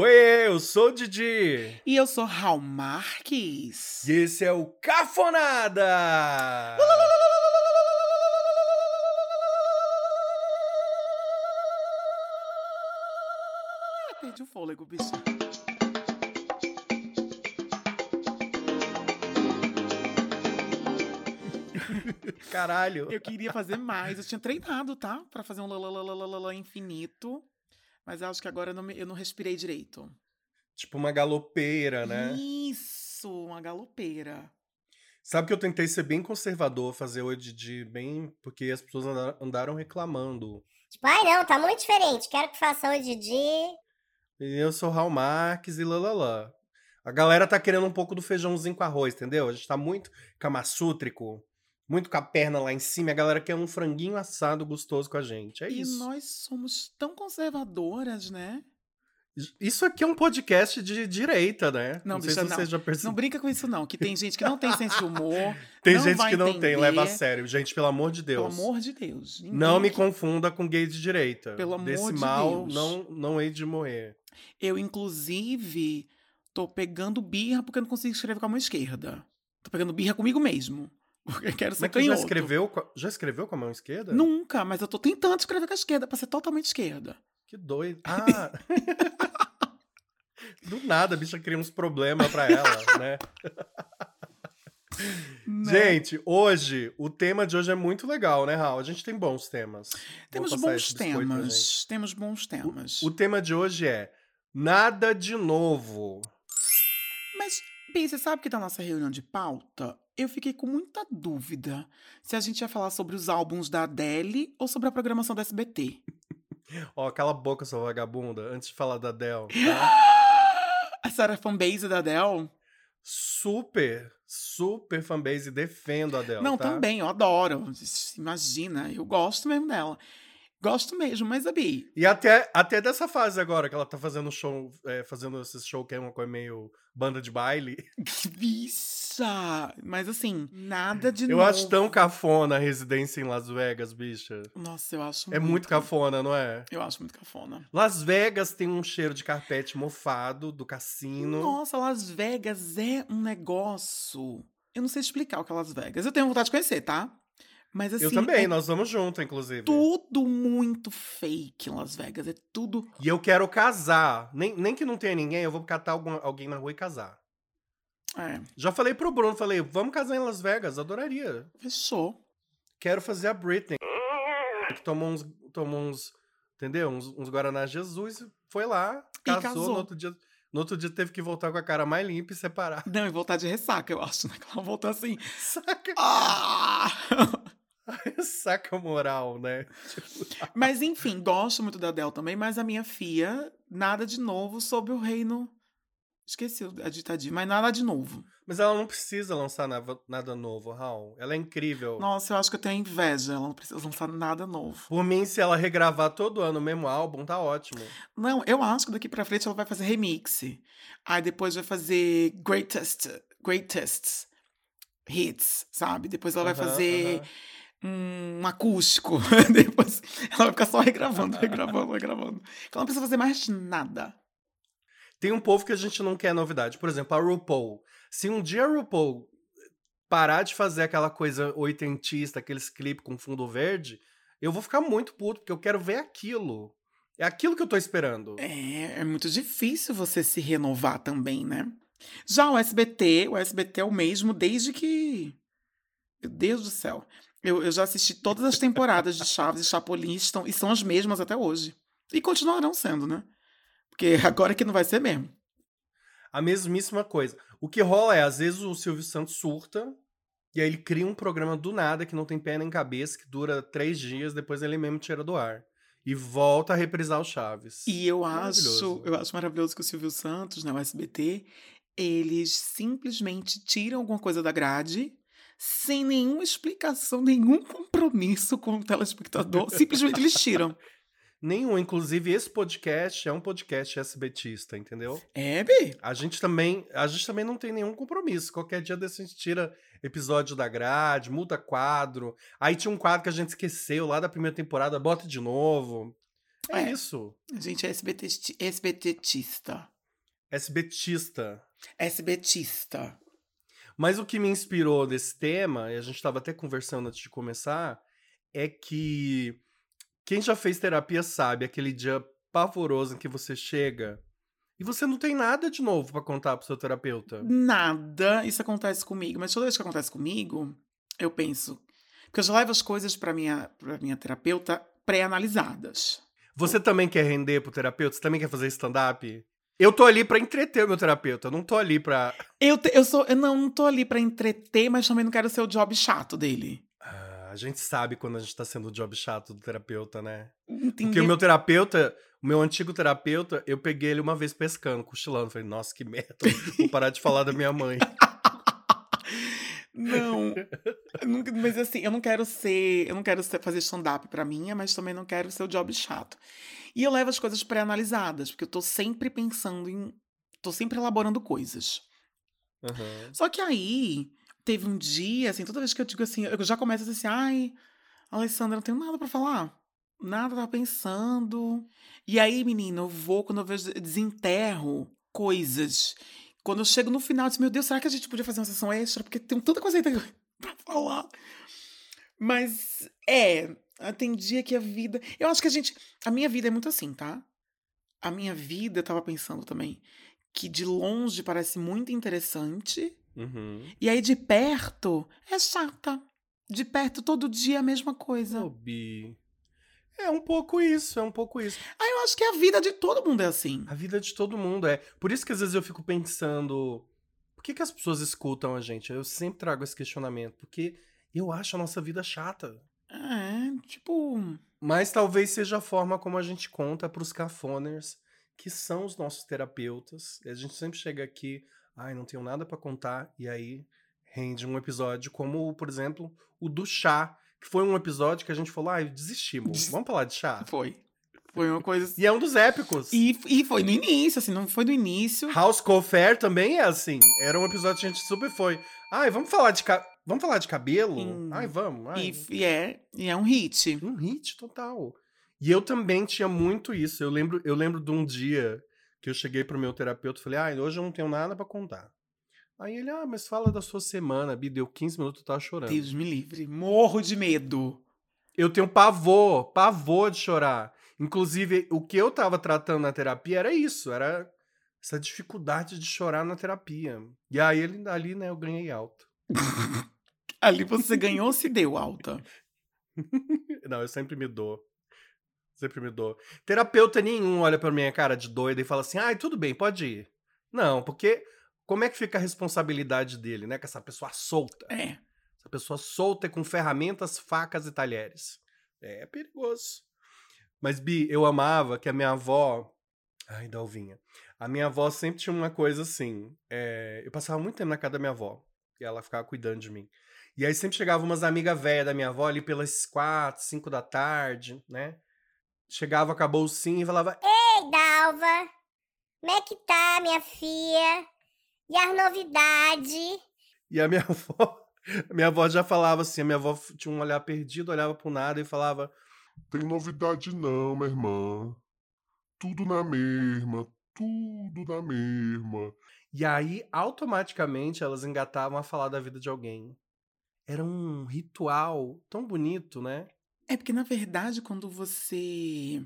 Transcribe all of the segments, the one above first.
Oi, eu sou o Didi. E eu sou Raul Marques. E esse é o Cafonada! Ah, perdi o fôlego, bicho. Caralho. Eu queria fazer mais. Eu tinha treinado, tá? Pra fazer um lalalala infinito. Mas acho que agora eu não, me- eu não respirei direito. Tipo uma galopeira, né? Isso, uma galopeira. Sabe que eu tentei ser bem conservador, fazer o Didi bem. Porque as pessoas anda- andaram reclamando. Tipo, ai não, tá muito diferente. Quero que faça o Didi. E eu sou Raul Marques e lalala. A galera tá querendo um pouco do feijãozinho com arroz, entendeu? A gente tá muito camassútrico, muito com a perna lá em cima. e A galera quer um franguinho assado gostoso com a gente. É e isso. nós somos tão conservadoras, né? Isso aqui é um podcast de direita, né? Não, sei bicha, se não. já Não brinca com isso, não. Que tem gente que não tem senso de humor. Tem não gente que não tem, leva a entender. sério. Gente, pelo amor de Pelo Deus. amor de Deus. Ninguém Não me que- confunda com gay de direita. Pelo amor Desse de mal Deus. não, não hei de morrer. Eu, inclusive, tô pegando birra porque eu não consigo escrever com a mão esquerda. Tô pegando birra comigo mesmo. Eu quero ser Mas tu já escreveu, já escreveu com a mão esquerda? Nunca, mas eu tô tentando escrever com a esquerda pra ser totalmente esquerda. Que doido. Ah! Do nada a bicha cria uns problemas pra ela, né? Né? Gente, hoje, o tema de hoje é muito legal, né, Raul? A gente tem bons temas. Temos bons temas. Temos bons temas. O tema de hoje é Nada de novo. Bi, você sabe que da nossa reunião de pauta, eu fiquei com muita dúvida se a gente ia falar sobre os álbuns da Adele ou sobre a programação da SBT. Ó, cala a boca, sua vagabunda, antes de falar da Dell, tá? A Sarah fanbase da Adele? Super, super fanbase, defendo a Dell, Não, tá? também, eu adoro. Imagina, eu gosto mesmo dela. Gosto mesmo, mas a Bi, E até, até dessa fase agora, que ela tá fazendo show, é, fazendo esse show que é uma coisa meio banda de baile. que bicha! Mas assim, nada de Eu novo. acho tão cafona a residência em Las Vegas, bicha. Nossa, eu acho É muito cafona, não é? Eu acho muito cafona. Las Vegas tem um cheiro de carpete mofado do cassino. Nossa, Las Vegas é um negócio. Eu não sei explicar o que é Las Vegas. Eu tenho vontade de conhecer, tá? Mas assim. Eu também, é nós vamos junto, inclusive. tudo muito fake em Las Vegas. É tudo. E eu quero casar. Nem, nem que não tenha ninguém, eu vou catar algum, alguém na rua e casar. É, Já falei pro Bruno, falei, vamos casar em Las Vegas, adoraria. fechou. Quero fazer a Britney. Que tomou uns, tomou uns entendeu? Uns, uns Guaraná Jesus, foi lá, casou, casou. No, outro dia, no outro dia teve que voltar com a cara mais limpa e separar. Não, e voltar de ressaca, eu acho, né? Que ela voltou assim. Saca, Ah! saca moral, né? mas enfim, gosto muito da Adele também, mas a minha filha, nada de novo sobre o reino. Esqueci a ditadinha, mas nada de novo. Mas ela não precisa lançar nada, novo, Raul. Ela é incrível. Nossa, eu acho que eu tenho inveja. Ela não precisa lançar nada novo. Por mim, se ela regravar todo ano o mesmo álbum, tá ótimo. Não, eu acho que daqui pra frente ela vai fazer remix. Aí depois vai fazer greatest, greatest hits, sabe? Depois ela vai Aham, fazer aham. Um acústico. depois ela vai ficar só regravando, regravando, regravando. Ela não precisa fazer mais nada. Tem um povo que a gente não quer novidade. Por exemplo, a RuPaul. Se um dia a RuPaul parar de fazer aquela coisa oitentista, aqueles clipes com fundo verde, eu vou ficar muito puto, porque eu quero ver aquilo. É aquilo que eu tô esperando. É, é muito difícil você se renovar também, né? Já o SBT, o SBT é o mesmo desde que. Meu Deus do céu. Eu, eu já assisti todas as temporadas de Chaves e Chapolin estão, e são as mesmas até hoje. E continuarão sendo, né? Porque agora que não vai ser mesmo. A mesmíssima coisa. O que rola é, às vezes, o Silvio Santos surta, e aí ele cria um programa do nada que não tem pé nem cabeça, que dura três dias, depois ele mesmo tira do ar. E volta a reprisar o Chaves. E eu acho, eu acho maravilhoso que o Silvio Santos, né, o SBT, eles simplesmente tiram alguma coisa da grade sem nenhuma explicação, nenhum compromisso com o telespectador. simplesmente eles tiram. Nenhum. Inclusive, esse podcast é um podcast SBTista, entendeu? É, Bi? A gente também, a gente também não tem nenhum compromisso. Qualquer dia desse a gente tira episódio da grade, muda quadro. Aí tinha um quadro que a gente esqueceu lá da primeira temporada, bota de novo. É, É. isso. A gente é SBT, SBTista. SBTista. SBTista. Mas o que me inspirou desse tema, e a gente estava até conversando antes de começar, é que quem já fez terapia sabe aquele dia pavoroso em que você chega e você não tem nada de novo pra contar pro seu terapeuta. Nada isso acontece comigo, mas toda vez que acontece comigo, eu penso. Porque eu já levo as coisas pra minha, pra minha terapeuta pré-analisadas. Você também quer render pro terapeuta? Você também quer fazer stand-up? Eu tô ali pra entreter o meu terapeuta, eu não tô ali pra. Eu, te- eu sou. Eu não, não tô ali pra entreter, mas também não quero ser o job chato dele. Ah, a gente sabe quando a gente tá sendo o job chato do terapeuta, né? Porque Entendeu? o meu terapeuta, o meu antigo terapeuta, eu peguei ele uma vez pescando, cochilando. Falei, nossa, que merda, vou parar de falar da minha mãe. Não. Nunca- mas assim, eu não quero ser. Eu não quero ser- fazer stand-up pra mim, mas também não quero ser o job chato. E eu levo as coisas pré-analisadas, porque eu tô sempre pensando em. tô sempre elaborando coisas. Aham. Só que aí, teve um dia, assim, toda vez que eu digo assim, eu já começo a dizer assim, ai, Alessandra, não tenho nada pra falar. Nada, tava pensando. E aí, menina, eu vou, quando eu vejo, desenterro coisas. Quando eu chego no final, eu disse, meu Deus, será que a gente podia fazer uma sessão extra? Porque tem tanta coisa aí pra falar. Mas, é, tem dia que a vida... Eu acho que a gente... A minha vida é muito assim, tá? A minha vida, eu tava pensando também, que de longe parece muito interessante, Uhum. e aí de perto é chata. De perto todo dia é a mesma coisa. Bi. É um pouco isso, é um pouco isso. Aí eu acho que a vida de todo mundo é assim. A vida de todo mundo é. Por isso que às vezes eu fico pensando. Por que, que as pessoas escutam a gente? Eu sempre trago esse questionamento. Porque eu acho a nossa vida chata. É, tipo. Mas talvez seja a forma como a gente conta pros cafoners, que são os nossos terapeutas. A gente sempre chega aqui, ai, não tenho nada pra contar, e aí rende um episódio como, por exemplo, o do chá, que foi um episódio que a gente falou, ai, desistimos, vamos falar de chá? Foi. Foi uma coisa. E é um dos épicos. E, e foi no início, assim, não foi no início. House Call Fair também é assim. Era um episódio que a gente super foi. Ai, vamos falar de, ca... vamos falar de cabelo? Hum. Ai, vamos. Ai. E, e é, e é um hit. Um hit total. E eu também tinha muito isso. Eu lembro, eu lembro de um dia que eu cheguei pro meu terapeuta e falei, ah, hoje eu não tenho nada pra contar. Aí ele, ah, mas fala da sua semana. Bi, deu 15 minutos, tava chorando. Deus me livre. Morro de medo. Eu tenho pavor, pavor de chorar. Inclusive, o que eu tava tratando na terapia era isso, era essa dificuldade de chorar na terapia. E aí, ele, ali, né, eu ganhei alta. Ali você ganhou se deu alta. Não, eu sempre me dou. Sempre me dou. Terapeuta nenhum olha pra minha cara de doida e fala assim: ai, tudo bem, pode ir. Não, porque como é que fica a responsabilidade dele, né? Com essa pessoa solta. É. Essa pessoa solta e com ferramentas, facas e talheres. É perigoso. Mas, Bi, eu amava que a minha avó. Ai, Dalvinha. A minha avó sempre tinha uma coisa assim. é, Eu passava muito tempo na casa da minha avó. E ela ficava cuidando de mim. E aí sempre chegava umas amigas velhas da minha avó ali pelas quatro, cinco da tarde, né? Chegava, acabou o sim e falava: Ei, Dalva, como é que tá, minha filha? E as novidades? E a minha avó, a minha avó já falava assim, a minha avó tinha um olhar perdido, olhava pro nada e falava: Tem novidade não, minha irmã. Tudo na mesma, tudo na mesma. E aí, automaticamente, elas engatavam a falar da vida de alguém. Era um ritual tão bonito, né? É porque, na verdade, quando você.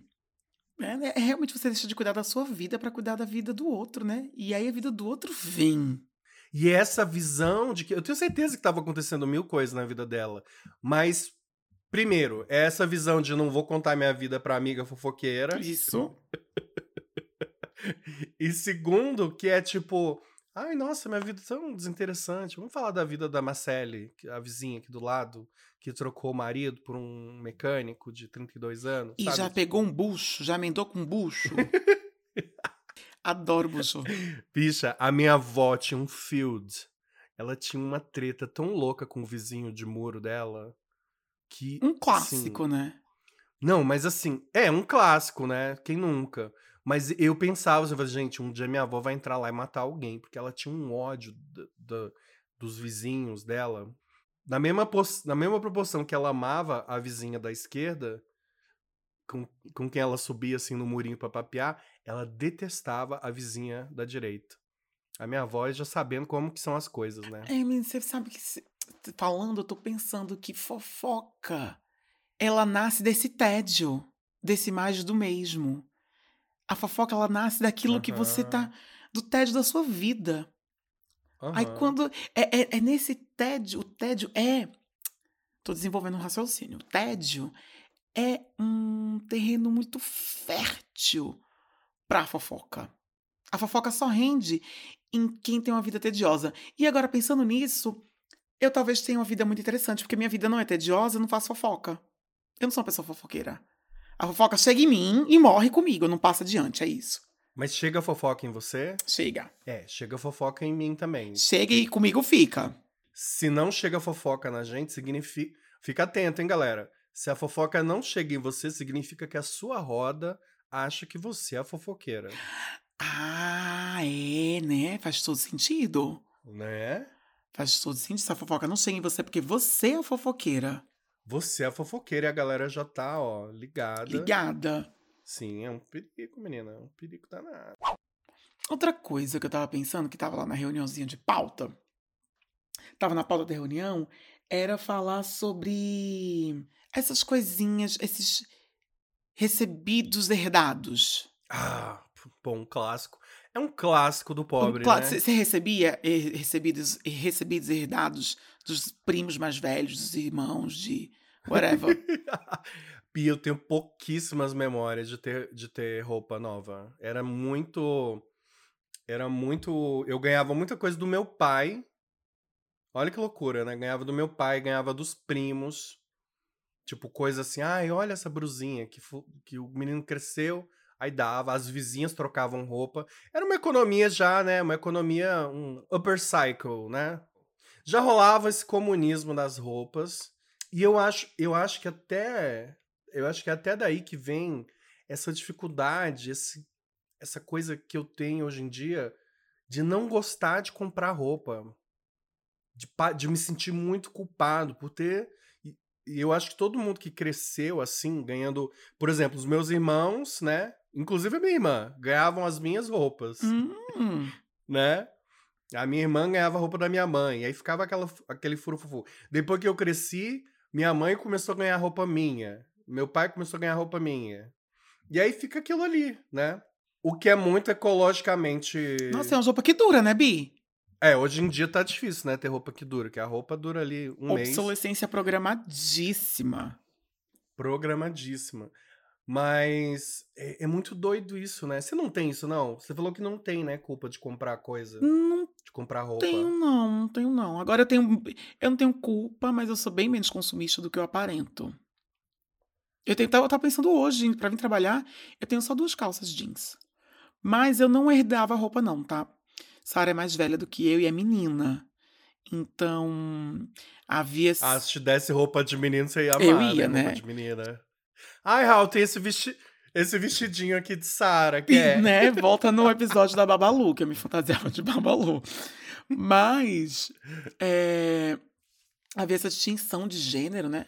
É, é realmente você deixa de cuidar da sua vida pra cuidar da vida do outro, né? E aí a vida do outro vem. E essa visão de que. Eu tenho certeza que estava acontecendo mil coisas na vida dela. Mas, primeiro, é essa visão de não vou contar minha vida pra amiga fofoqueira. Isso. E segundo, que é tipo. Ai, nossa, minha vida é tão desinteressante. Vamos falar da vida da Marcele, a vizinha aqui do lado, que trocou o marido por um mecânico de 32 anos. E sabe? já pegou um bucho, já emendou com um bucho. Adoro bucho. Bicha, a minha avó tinha um field. Ela tinha uma treta tão louca com o vizinho de muro dela que. Um clássico, assim, né? Não, mas assim, é um clássico, né? Quem nunca? Mas eu pensava, eu falei, gente, um dia minha avó vai entrar lá e matar alguém, porque ela tinha um ódio da- da- dos vizinhos dela. Na mesma, na mesma proporção que ela amava a vizinha da esquerda, com, com quem ela subia assim no murinho pra papear, ela detestava a vizinha da direita. A minha avó já sabendo como que são as coisas, né? É, menino, você sabe que cê- falando, eu tô pensando que fofoca, ela nasce desse tédio, desse mais do mesmo. A fofoca, ela nasce daquilo que você tá, do tédio da sua vida. Aí Aham. quando, é, é, é nesse tédio, o tédio é, tô desenvolvendo um raciocínio, o tédio é um terreno muito fértil pra fofoca. A fofoca só rende em quem tem uma vida tediosa. E agora, pensando nisso, eu talvez tenha uma vida muito interessante, porque minha vida não é tediosa, eu não faço fofoca. Eu não sou uma pessoa fofoqueira. A fofoca chega em mim e morre comigo, não passa adiante, é isso. Mas chega a fofoca em você? Chega. É, chega a fofoca em mim também. Chega e comigo fica. Se não chega a fofoca na gente, significa. Fica atento, hein, galera? Se a fofoca não chega em você, significa que a sua roda acha que você é a fofoqueira. Ah, é, né? Faz todo sentido. Né? Faz todo sentido. Se a fofoca não chega em você, porque você é a fofoqueira. Você é fofoqueira e a galera já tá, ó, ligada. Ligada. Sim, é um perigo, menina. É um perigo danado. Outra coisa que eu tava pensando, que tava lá na reuniãozinha de pauta, tava na pauta da reunião, era falar sobre essas coisinhas, esses recebidos herdados. Ah, bom, um clássico. É um clássico do pobre, Claro, né? Você recebia recebidos, recebidos herdados dos primos mais velhos, dos irmãos, de whatever. Pia, eu tenho pouquíssimas memórias de ter, de ter roupa nova. Era muito. Era muito. Eu ganhava muita coisa do meu pai. Olha que loucura, né? Ganhava do meu pai, ganhava dos primos. Tipo, coisa assim, ai, olha essa brusinha que, que o menino cresceu, aí dava, as vizinhas trocavam roupa. Era uma economia já, né? Uma economia, um upper cycle, né? Já rolava esse comunismo das roupas. E eu acho, eu acho que até. Eu acho que é até daí que vem essa dificuldade, esse, essa coisa que eu tenho hoje em dia de não gostar de comprar roupa. De, de me sentir muito culpado por ter. E, e eu acho que todo mundo que cresceu assim, ganhando. Por exemplo, os meus irmãos, né? Inclusive a minha irmã, ganhavam as minhas roupas hum, né? A minha irmã ganhava roupa da minha mãe, aí ficava aquela, aquele furufufu. Depois que eu cresci, minha mãe começou a ganhar roupa minha, meu pai começou a ganhar roupa minha. E aí fica aquilo ali, né? O que é muito ecologicamente. Nossa, é uma roupa que dura, né, Bi? É, hoje em dia tá difícil, né? Ter roupa que dura, que a roupa dura ali um mês. Obsolescência programadíssima. Programadíssima. Mas é, é muito doido isso, né? Você não tem isso, não? Você falou que não tem, né? Culpa de comprar coisa, de comprar roupa. tenho, não, não tenho, não. Agora eu tenho. Eu não tenho culpa, mas eu sou bem menos consumista do que eu aparento. Eu, tenho, eu tava pensando hoje, pra vir trabalhar, eu tenho só duas calças jeans. Mas eu não herdava roupa, não, tá? Sara é mais velha do que eu e é menina. Então, havia. Ah, se te desse roupa de menino, você ia amar, Eu ia, né? né? Roupa de menina. Ai, Raul, tem esse, vesti... esse vestidinho aqui de Sara, que é... né? Volta no episódio da Babalu, que eu me fantasiava de Babalu. Mas é, havia essa distinção de gênero, né?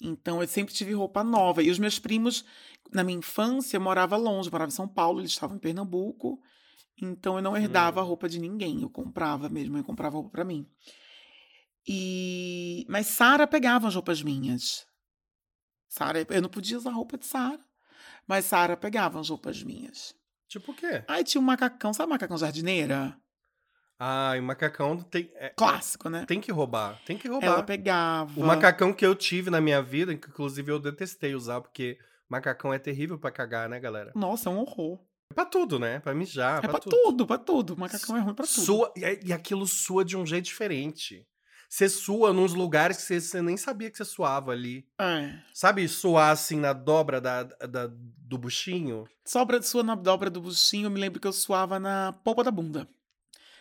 Então eu sempre tive roupa nova. E os meus primos, na minha infância, eu morava longe, eu morava em São Paulo, eles estavam em Pernambuco. Então eu não herdava a Hum. roupa de ninguém, eu comprava mesmo, eu comprava roupa pra mim. E mas Sara pegava as roupas minhas. Sara, eu não podia usar roupa de Sara, mas Sara pegava as roupas minhas. Tipo o quê? Aí tinha um macacão, sabe macacão jardineira? Ai, o macacão tem... é- Clássico, né? tem que roubar, tem que roubar. Ela pegava. O macacão que eu tive na minha vida, que inclusive eu detestei usar, porque macacão é terrível pra cagar, né, galera? Nossa, é um horror. É pra tudo, né? Pra mijar, é pra, pra tudo. tudo, pra tudo. Macacão é ruim pra tudo. Sua, e, e aquilo sua de um jeito diferente. Você sua nos lugares que você, você nem sabia que você suava ali. É. Sabe, suar assim na dobra da, da- do buchinho? Sobra sua na dobra do buchinho, eu me lembro que eu suava na polpa da bunda.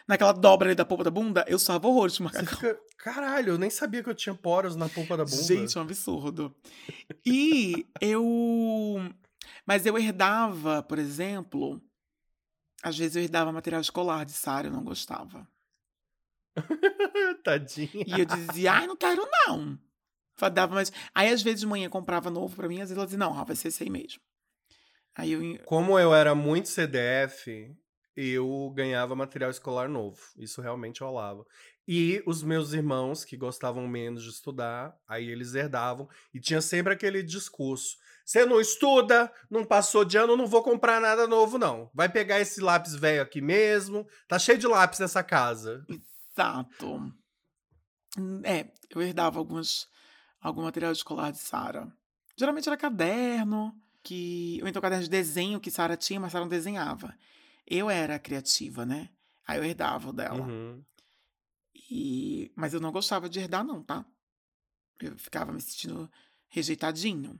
Naquela dobra ali da polpa da bunda, eu suava horrores de macacão. fica, caralho, eu nem sabia que eu tinha poros na polpa da bunda. Gente, é um absurdo. E eu. Mas eu herdava, por exemplo. Às vezes eu herdava material escolar de Sara, eu não gostava. Tadinha. E eu dizia, ai, não quero não. Dava mais. Aí, às vezes, de manhã comprava novo pra mim, às vezes ela dizia, não, Rafa, vai ser esse aí mesmo. Aí eu. Como eu era muito CDF, eu ganhava material escolar novo. Isso realmente rolava. E os meus irmãos, que gostavam menos de estudar, aí eles herdavam. E tinha sempre aquele discurso: você não estuda, não passou de ano, não vou comprar nada novo, não. Vai pegar esse lápis velho aqui mesmo. Tá cheio de lápis nessa casa. Exato. Hum, É, eu herdava alguns, algum material escolar de Sara. Geralmente era caderno, que, ou então caderno de desenho que Sara tinha, mas Sara não desenhava. Eu era criativa, né? Aí eu herdava o dela. Uhum. E, mas eu não gostava de herdar, não, tá? Eu ficava me sentindo rejeitadinho.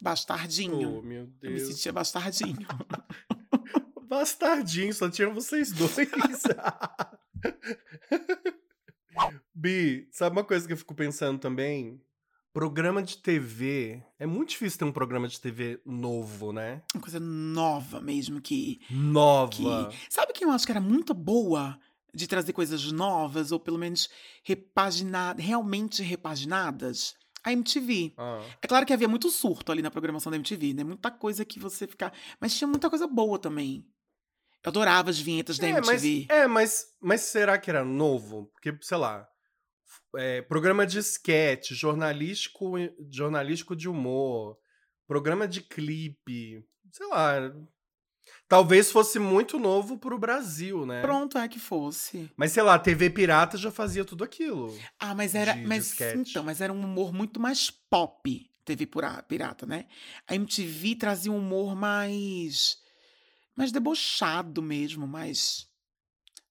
Bastardinho. Oh, meu eu me Deus. sentia bastardinho. Bastardinho, só tinha vocês dois. Bi, sabe uma coisa que eu fico pensando também? Programa de TV. É muito difícil ter um programa de TV novo, né? Uma coisa nova mesmo que Nova. Sabe quem eu acho que era muito boa de trazer coisas novas, ou pelo menos repaginadas, realmente repaginadas? A MTV. Ah, É claro que havia muito surto ali na programação da MTV, né? Muita coisa que você ficar. Mas tinha muita coisa boa também. Eu adorava as vinhetas da É, mas, MTV. é mas, mas será que era novo? Porque, sei lá, é, programa de sketch, jornalístico, jornalístico de humor, programa de clipe, sei lá. Talvez fosse muito novo pro Brasil, né? Pronto, é que fosse. Mas sei lá, TV Pirata já fazia tudo aquilo. Ah, mas era. De- de mas sketch. então, mas era um humor muito mais pop, TV pirata, né? A MTV trazia um humor mais. Mais debochado mesmo, mais.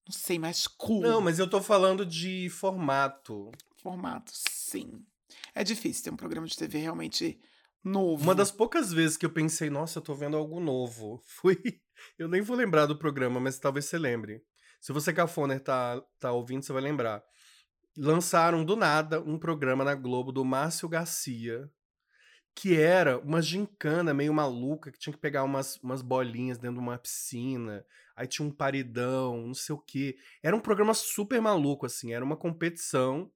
Não sei, mais cool. Não, mas eu tô falando de formato. Formato, sim. É difícil ter um programa de TV realmente novo. Uma das poucas vezes que eu pensei, nossa, eu tô vendo algo novo, foi. Eu nem vou lembrar do programa, mas talvez você lembre. Se você, Cafoner, tá, tá ouvindo, você vai lembrar. Lançaram do nada um programa na Globo do Márcio Garcia, que era uma gincana meio maluca, que tinha que pegar umas, umas bolinhas dentro de uma piscina, aí tinha um paredão, não sei o quê. Era um programa super maluco, assim, era uma competição.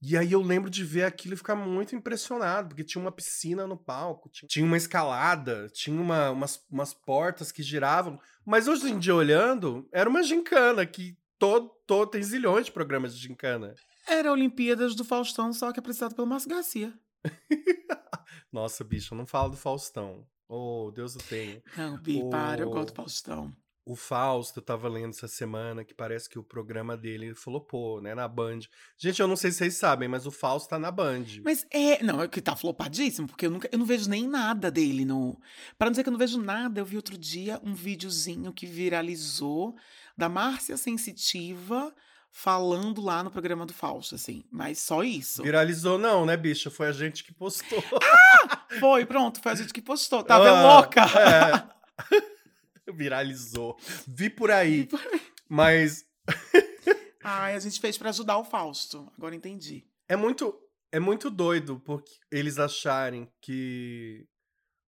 E aí eu lembro de ver aquilo e ficar muito impressionado, porque tinha uma piscina no palco, ti- tinha uma escalada, tinha uma- umas, umas portas que giravam. Mas hoje em dia, olhando, era uma gincana que todo, todo tem zilhões de programas de gincana. Era Olimpíadas do Faustão, só que apresentado pelo Márcio Garcia. Nossa, bicho, não fala do Faustão. Oh, Deus o tenha. Não, Bi, para, eu gosto do Faustão. O Fausto, eu tava lendo essa semana que parece que o programa dele flopou, né, na Band. Gente, eu não sei se vocês sabem, mas o Fausto tá na Band. Mas é. Não, é que tá flopadíssimo, porque eu, nunca, eu não vejo nem nada dele no. Pra não dizer que eu não vejo nada, eu vi outro dia um videozinho que viralizou da Márcia Sensitiva falando lá no programa do Fausto, assim. Mas só isso. Viralizou não, né, bicha? Foi a gente que postou. Foi, pronto, foi a gente que postou. Tava Ah, louca! É. Viralizou. Vi por aí. Mas Ai, a gente fez pra ajudar o Fausto. Agora entendi. é muito, é muito doido porque eles acharem que.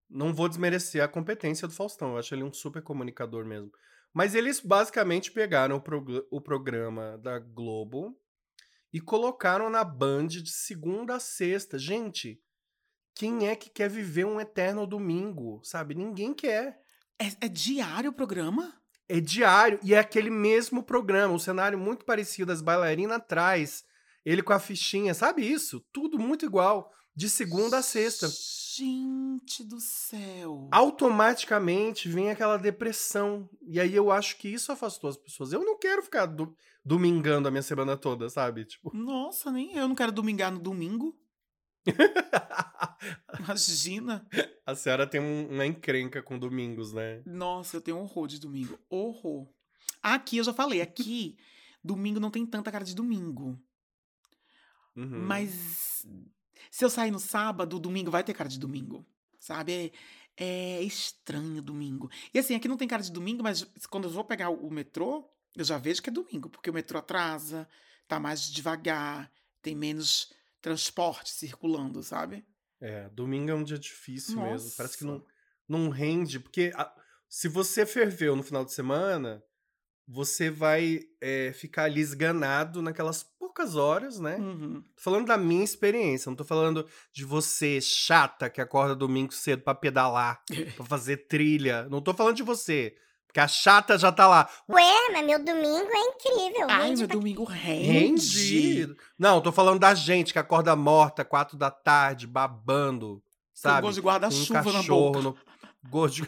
Não vou desmerecer a competência do Faustão. Eu acho ele um super comunicador mesmo. Mas eles basicamente pegaram o, prog- o programa da Globo e colocaram na Band de segunda a sexta. Gente, quem é que quer viver um eterno domingo? Sabe? Ninguém quer. É, é diário o programa? É diário e é aquele mesmo programa, um cenário muito parecido, as bailarinas atrás, ele com a fichinha, sabe isso? Tudo muito igual, de segunda a sexta. Gente do céu. Automaticamente vem aquela depressão. E aí eu acho que isso afastou as pessoas. Eu não quero ficar do- domingando a minha semana toda, sabe? Tipo. Nossa, nem eu não quero domingar no domingo. Imagina. a senhora tem um- uma encrenca com domingos, né? Nossa, eu tenho horror de domingo. Horror. Aqui, eu já falei, aqui, domingo não tem tanta cara de domingo. Uhum. Mas se eu sair no sábado, domingo vai ter cara de domingo. Sabe? É, é estranho domingo. E assim, aqui não tem cara de domingo, mas quando eu vou pegar o metrô, eu já vejo que é domingo, porque o metrô atrasa, tá mais devagar, tem menos transporte circulando, sabe? É, domingo é um dia difícil mesmo. Parece que Nossa. não, não rende, porque a- se você ferveu no final de semana, você vai é, ficar ali esganado naquelas poucas horas, né? Uhum. Tô falando da minha experiência, não tô falando de você chata que acorda domingo cedo pra pedalar, pra fazer trilha. Não tô falando de você, porque a chata já tá lá. Ué, mas meu domingo é incrível. Ai, rende meu pra- domingo rende. Rendi. Não, tô falando da gente que acorda morta, quatro da tarde, babando, Com sabe? gosto de Com um guarda-chuva na cachorro boca. no gosto de...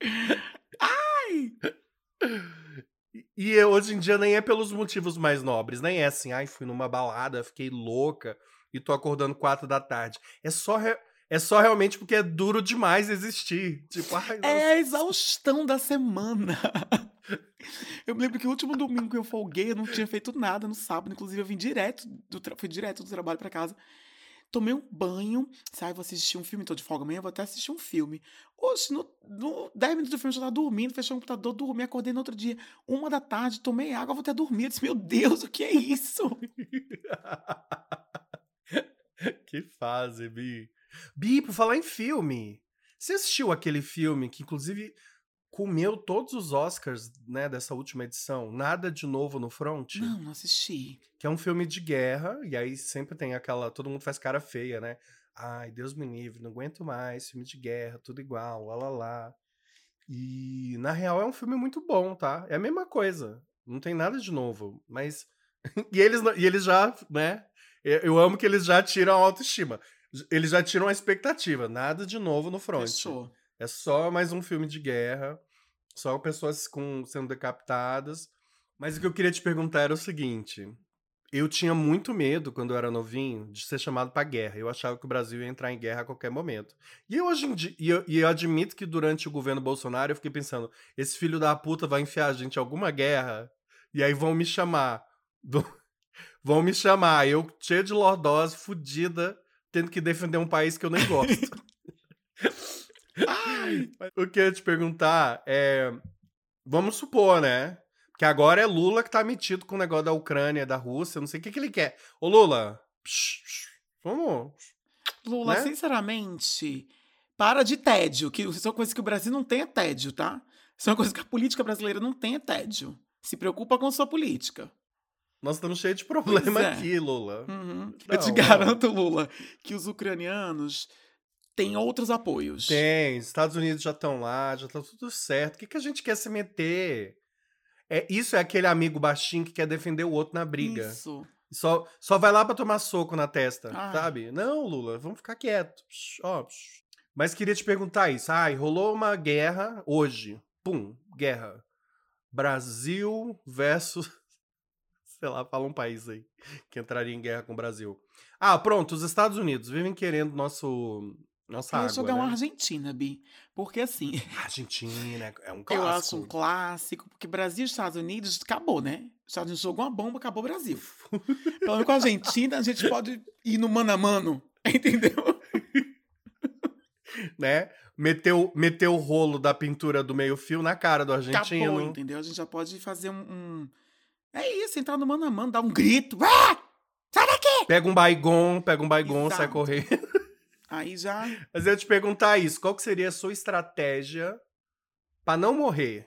Ai! E hoje em dia nem é pelos motivos mais nobres, nem é assim, ai, fui numa balada, fiquei louca e tô acordando quatro da tarde. É só, re- é só realmente porque é duro demais existir. Tipo, ai, É a exaustão da semana. Eu me lembro que o último domingo que eu folguei, eu não tinha feito nada no sábado. Inclusive, eu vim direto do, tra- fui direto do trabalho pra casa. Tomei um banho. Sai, vou assistir um filme. Tô de folga amanhã, vou até assistir um filme. Hoje, no, no 10 minutos do filme, eu já tava dormindo, fechei o computador, dormi, acordei no outro dia. Uma da tarde, tomei água, vou até dormir. Eu disse, meu Deus, o que é isso? que fase, Bi. Bi, por falar em filme, você assistiu aquele filme que, inclusive, comeu todos os Oscars, né, dessa última edição? Nada de novo no front? Não, não assisti. Que é um filme de guerra, e aí sempre tem aquela. Todo mundo faz cara feia, né? Ai, Deus me livre, não aguento mais, filme de guerra, tudo igual, lá lá lá. E na real é um filme muito bom, tá? É a mesma coisa. Não tem nada de novo, mas. e, eles, e eles já, né? Eu eu amo que eles já tiram a autoestima. Eles já tiram a expectativa. Nada de novo no front. Fechou. É só mais um filme de guerra, só pessoas com, sendo decapitadas. Mas o que eu queria te perguntar era o seguinte: eu tinha muito medo quando eu era novinho de ser chamado pra guerra. Eu achava que o Brasil ia entrar em guerra a qualquer momento. E hoje em dia, e eu, e eu admito que durante o governo Bolsonaro eu fiquei pensando: esse filho da puta vai enfiar a gente em alguma guerra e aí vão me chamar. do- vão me chamar, eu cheio de lordose, fudida, tendo que defender um país que eu nem gosto. O que eu ia te perguntar é. Vamos supor, né? Que agora é Lula que tá metido com o negócio da Ucrânia, da Rússia, não sei o que, que ele quer. Ô, Lula, psh, psh, vamos. Lula, Né? sinceramente, para de tédio. Que isso é uma coisa que o Brasil não tem é tédio, tá? Isso é uma coisa que a política brasileira não tem é tédio. Se preocupa com sua política. Nós estamos cheios de problema é. aqui, Lula. Uhum. Não, Eu te não. garanto, Lula, que os ucranianos têm outros apoios. Tem, Estados Unidos já estão lá, já tá tudo certo. O que, que a gente quer se meter? É, isso é aquele amigo baixinho que quer defender o outro na briga. Isso. Só, só vai lá pra tomar soco na testa, Ah. sabe? Não, Lula, vamos ficar quieto. Ó. Mas queria te perguntar isso. Ai, rolou uma guerra hoje. Pum, guerra. Brasil versus. Sei lá, fala um país aí que entraria em guerra com o Brasil. Ah, pronto, os Estados Unidos vivem querendo nosso. Nossa Eu água, jogar né? uma Argentina, Bi. Porque assim, Argentina, é um eu clássico. acho um clássico, porque Brasil e Estados Unidos acabou, né? Os Estados Unidos jogou uma bomba, acabou o Brasil. Pelo menos com a Argentina, a gente pode ir no mano a mano. Entendeu? né? Meteu, meteu o rolo da pintura do meio-fio na cara do argentino. Acabou, entendeu? A gente já pode fazer um. um- É isso, entrar no mano a mano, dar um grito. Ah! Sai daqui! Pega um baigon, pega um baigon, sai Exato. correndo. Aí já. Mas eu te perguntar isso, qual que seria a sua estratégia pra não morrer?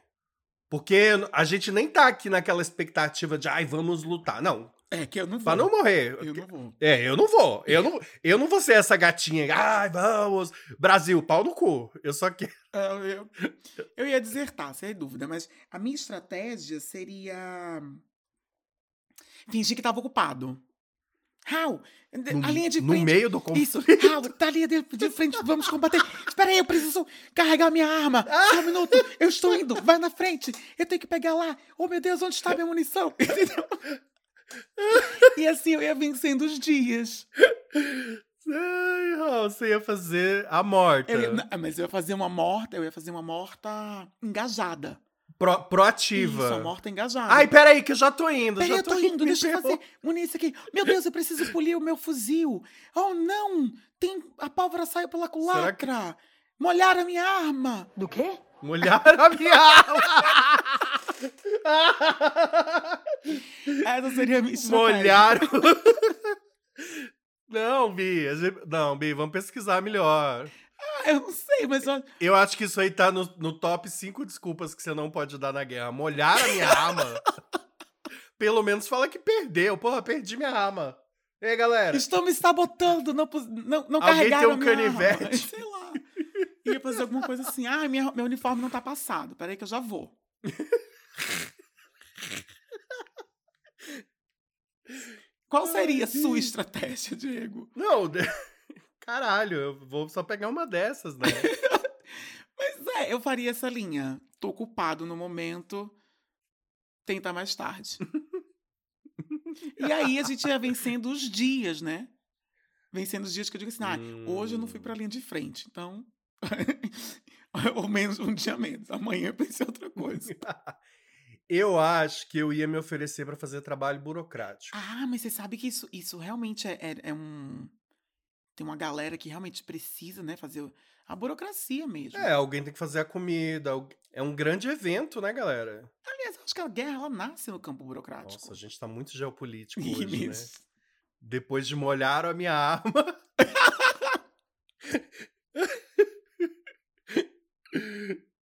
Porque a gente nem tá aqui naquela expectativa de, ai, vamos lutar. Não, É que eu não vou. pra não morrer. Eu não vou. É, eu não vou. Eu não, eu não vou ser essa gatinha. Ai, vamos. Brasil, pau no cu. Eu só quero. É, Eu, eu, eu ia desertar, sem dúvida, mas a minha estratégia seria fingir que estava ocupado. No, a linha de no frente. meio do conflito. Isso, Hal, tá a linha de, de frente, vamos combater. Espera aí, eu preciso carregar minha arma. Só um minuto, eu estou indo, vai na frente. Eu tenho que pegar lá. Oh, meu Deus, onde está minha munição? Entendeu? E assim eu ia vencendo os dias. Ai, Raul, você ia fazer a morta. Eu ia- não, mas eu ia fazer uma morta, eu ia fazer uma morta engajada. Pro- proativa. Isso, a morta engajada. Ai, peraí, que eu já tô indo. Peraí, já eu tô indo, deixa eu fazer munição aqui. Meu Deus, eu preciso polir o meu fuzil. Oh, não! Tem, a pólvora saiu pela culatra. Molharam a minha arma. Do quê? Molhar a minha alma. Essa seria a minha. Molharam. Não, Bi. gente- Não, Bi, vamos pesquisar melhor. Ah, eu não sei, mas eu, Eu acho que isso aí tá no, no top 5 desculpas que você não pode dar na guerra. Molhar a minha arma. Pelo menos fala que perdeu. Porra, perdi minha arma. E aí, galera? Estão me sabotando, não, não, não Alguém carregaram tem um minha arma. canivete? Sei lá. Ia fazer alguma coisa assim. Ah, minha, meu uniforme não tá passado. Peraí que eu já vou. Qual seria a sua estratégia, Diego? Não, caralho, eu vou só pegar uma dessas, né? Mas é, eu faria essa linha. Tô ocupado no momento, tenta mais tarde. e aí a gente ia vencendo os dias, né? Vencendo os dias que eu digo assim, ah, hoje eu não fui pra linha de frente, então. Ou menos um dia menos. Amanhã eu pensei em outra coisa. Eu acho que eu ia me oferecer pra fazer trabalho burocrático. Ah, mas você sabe que isso, isso realmente é, é, é um. Tem uma galera que realmente precisa, né, fazer a burocracia mesmo. É, alguém tem que fazer a comida. É um grande evento, né, galera? Aliás, eu acho que a guerra ela nasce no campo burocrático. Nossa, a gente tá muito geopolítico hoje, né? Depois de molhar a minha arma.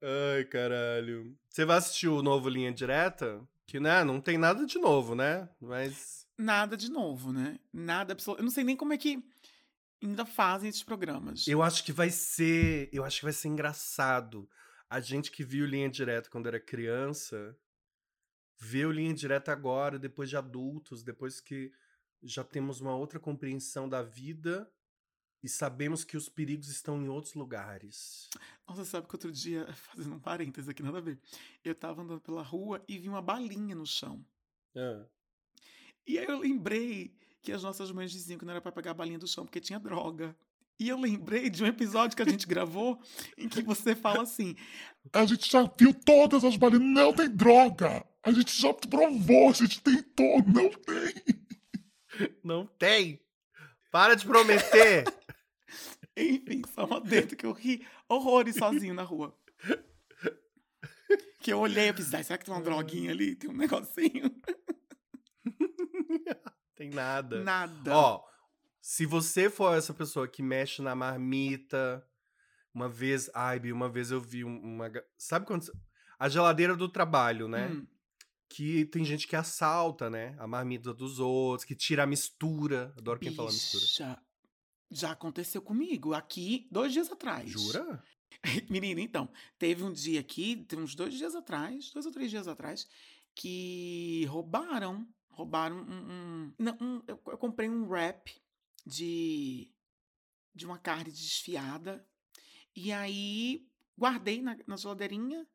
Ai, caralho. Você vai assistir o novo Linha Direta? Que, né, não tem nada de novo, né? Mas. Nada de novo, né? Nada absoluto. Eu não sei nem como é que ainda fazem esses programas. Eu acho que vai ser. Eu acho que vai ser engraçado. A gente que viu Linha Direta quando era criança, vê o Linha Direta agora, depois de adultos, depois que já temos uma outra compreensão da vida e sabemos que os perigos estão em outros lugares. Nossa, sabe que outro dia, fazendo um parênteses aqui, nada a ver. Eu tava andando pela rua e vi uma balinha no chão. Ah. E aí eu lembrei que as nossas mães diziam que não era pra pegar a balinha do chão porque tinha droga. E eu lembrei de um episódio que a gente gravou em que você fala assim: A gente já viu todas as balinhas, não tem droga. A gente já provou, a gente tentou, não tem. Não tem! Para de prometer! Enfim, só uma dentro que eu ri horrores sozinho na rua. Que eu olhei e pensei, "Ai, será que tem uma droguinha ali? Tem um negocinho? tem nada. Nada. Ó, se você for essa pessoa que mexe na marmita, uma vez, ai, Bi, uma vez eu vi um- uma. Sabe quando. A geladeira do trabalho, né? Hum, Que tem gente que assalta, né? A marmita dos outros, que tira a mistura. Adoro quem fala mistura. bicha, já aconteceu comigo aqui dois dias atrás. Jura? Menina, então, teve um dia aqui, tem uns dois dias atrás, dois ou três dias atrás, que roubaram, roubaram um, um- não, um- eu, eu comprei um wrap de, de uma carne desfiada, e aí guardei na, na geladeirinha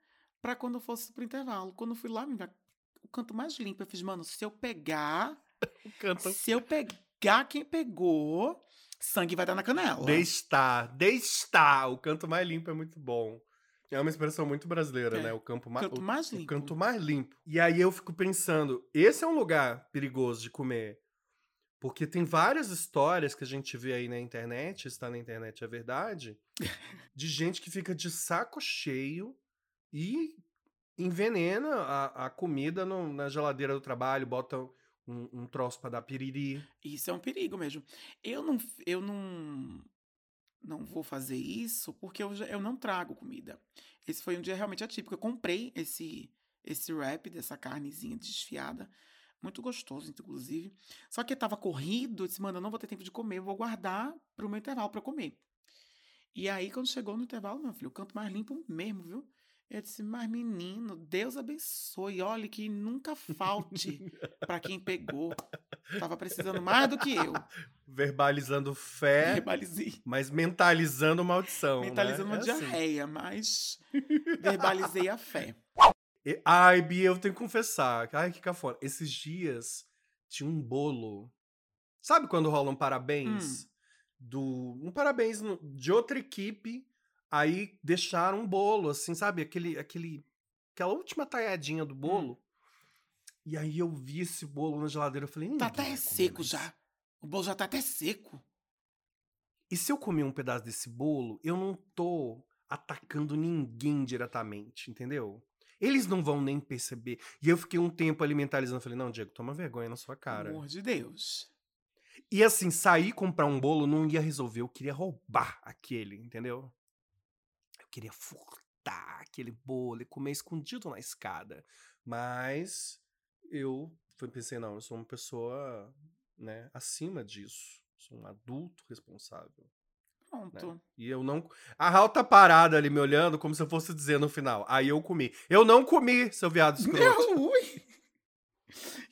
pra quando eu fosse pro intervalo. Quando eu fui lá, menina, o canto mais limpo, eu fiz, mano, se eu pegar, Canta. se eu pegar quem pegou, sangue vai dar na canela. Destar, destar. O canto mais limpo é muito bom. É uma expressão muito brasileira, É. né? O campo mais. Canto o- mais O limpo. canto mais limpo. E aí eu fico pensando, esse é um lugar perigoso de comer. Porque tem várias histórias que a gente vê aí na internet, está na internet é verdade, de gente que fica de saco cheio e envenena a, a comida no- na geladeira do trabalho, bota um, um troço pra dar piriri. Isso é um perigo mesmo. Eu não, eu não, não vou fazer isso porque eu, eu não trago comida. Esse foi um dia realmente atípico. Eu comprei esse esse wrap dessa carnezinha desfiada, muito gostoso, inclusive. Só que estava corrido, eu disse, mano, eu não vou ter tempo de comer, eu vou guardar para o meu intervalo para comer. E aí, quando chegou no intervalo, meu filho, o canto mais limpo mesmo, viu? Eu disse, mas menino, Deus abençoe, olhe que nunca falte para quem pegou. Tava precisando mais do que eu. Verbalizando fé, Verbalizei. mas mentalizando maldição. né? Mentalizando uma É assim. diarreia, mas verbalizei a fé. E- Ai, Bia, eu tenho que confessar. Ai, que cafona. Esses dias tinha um bolo. Sabe quando rola um parabéns? Hum. Do, um parabéns de outra equipe. Aí deixaram um bolo, assim, sabe? Aquele, aquele, aquela última talhadinha do Hum. bolo. E aí eu vi esse bolo na geladeira. Eu falei, Tá "Ninguém até seco mais já. O bolo já tá até seco. E se eu comer um pedaço desse bolo, eu não tô atacando ninguém diretamente, entendeu? Eles não vão nem perceber. E eu fiquei um tempo ali mentalizando, falei, não, Diego, toma vergonha na sua cara. Amor de Deus. E assim, sair comprar um bolo não ia resolver, eu queria roubar aquele, entendeu? Queria furtar aquele bolo e comer escondido na escada. Mas eu pensei, não, eu sou uma pessoa, né, acima disso. Sou um adulto responsável. Pronto. E eu não. A Raul tá parada ali me olhando como se eu fosse dizer no final. Aí eu comi. Eu não comi, seu viado escroto. Não, ui.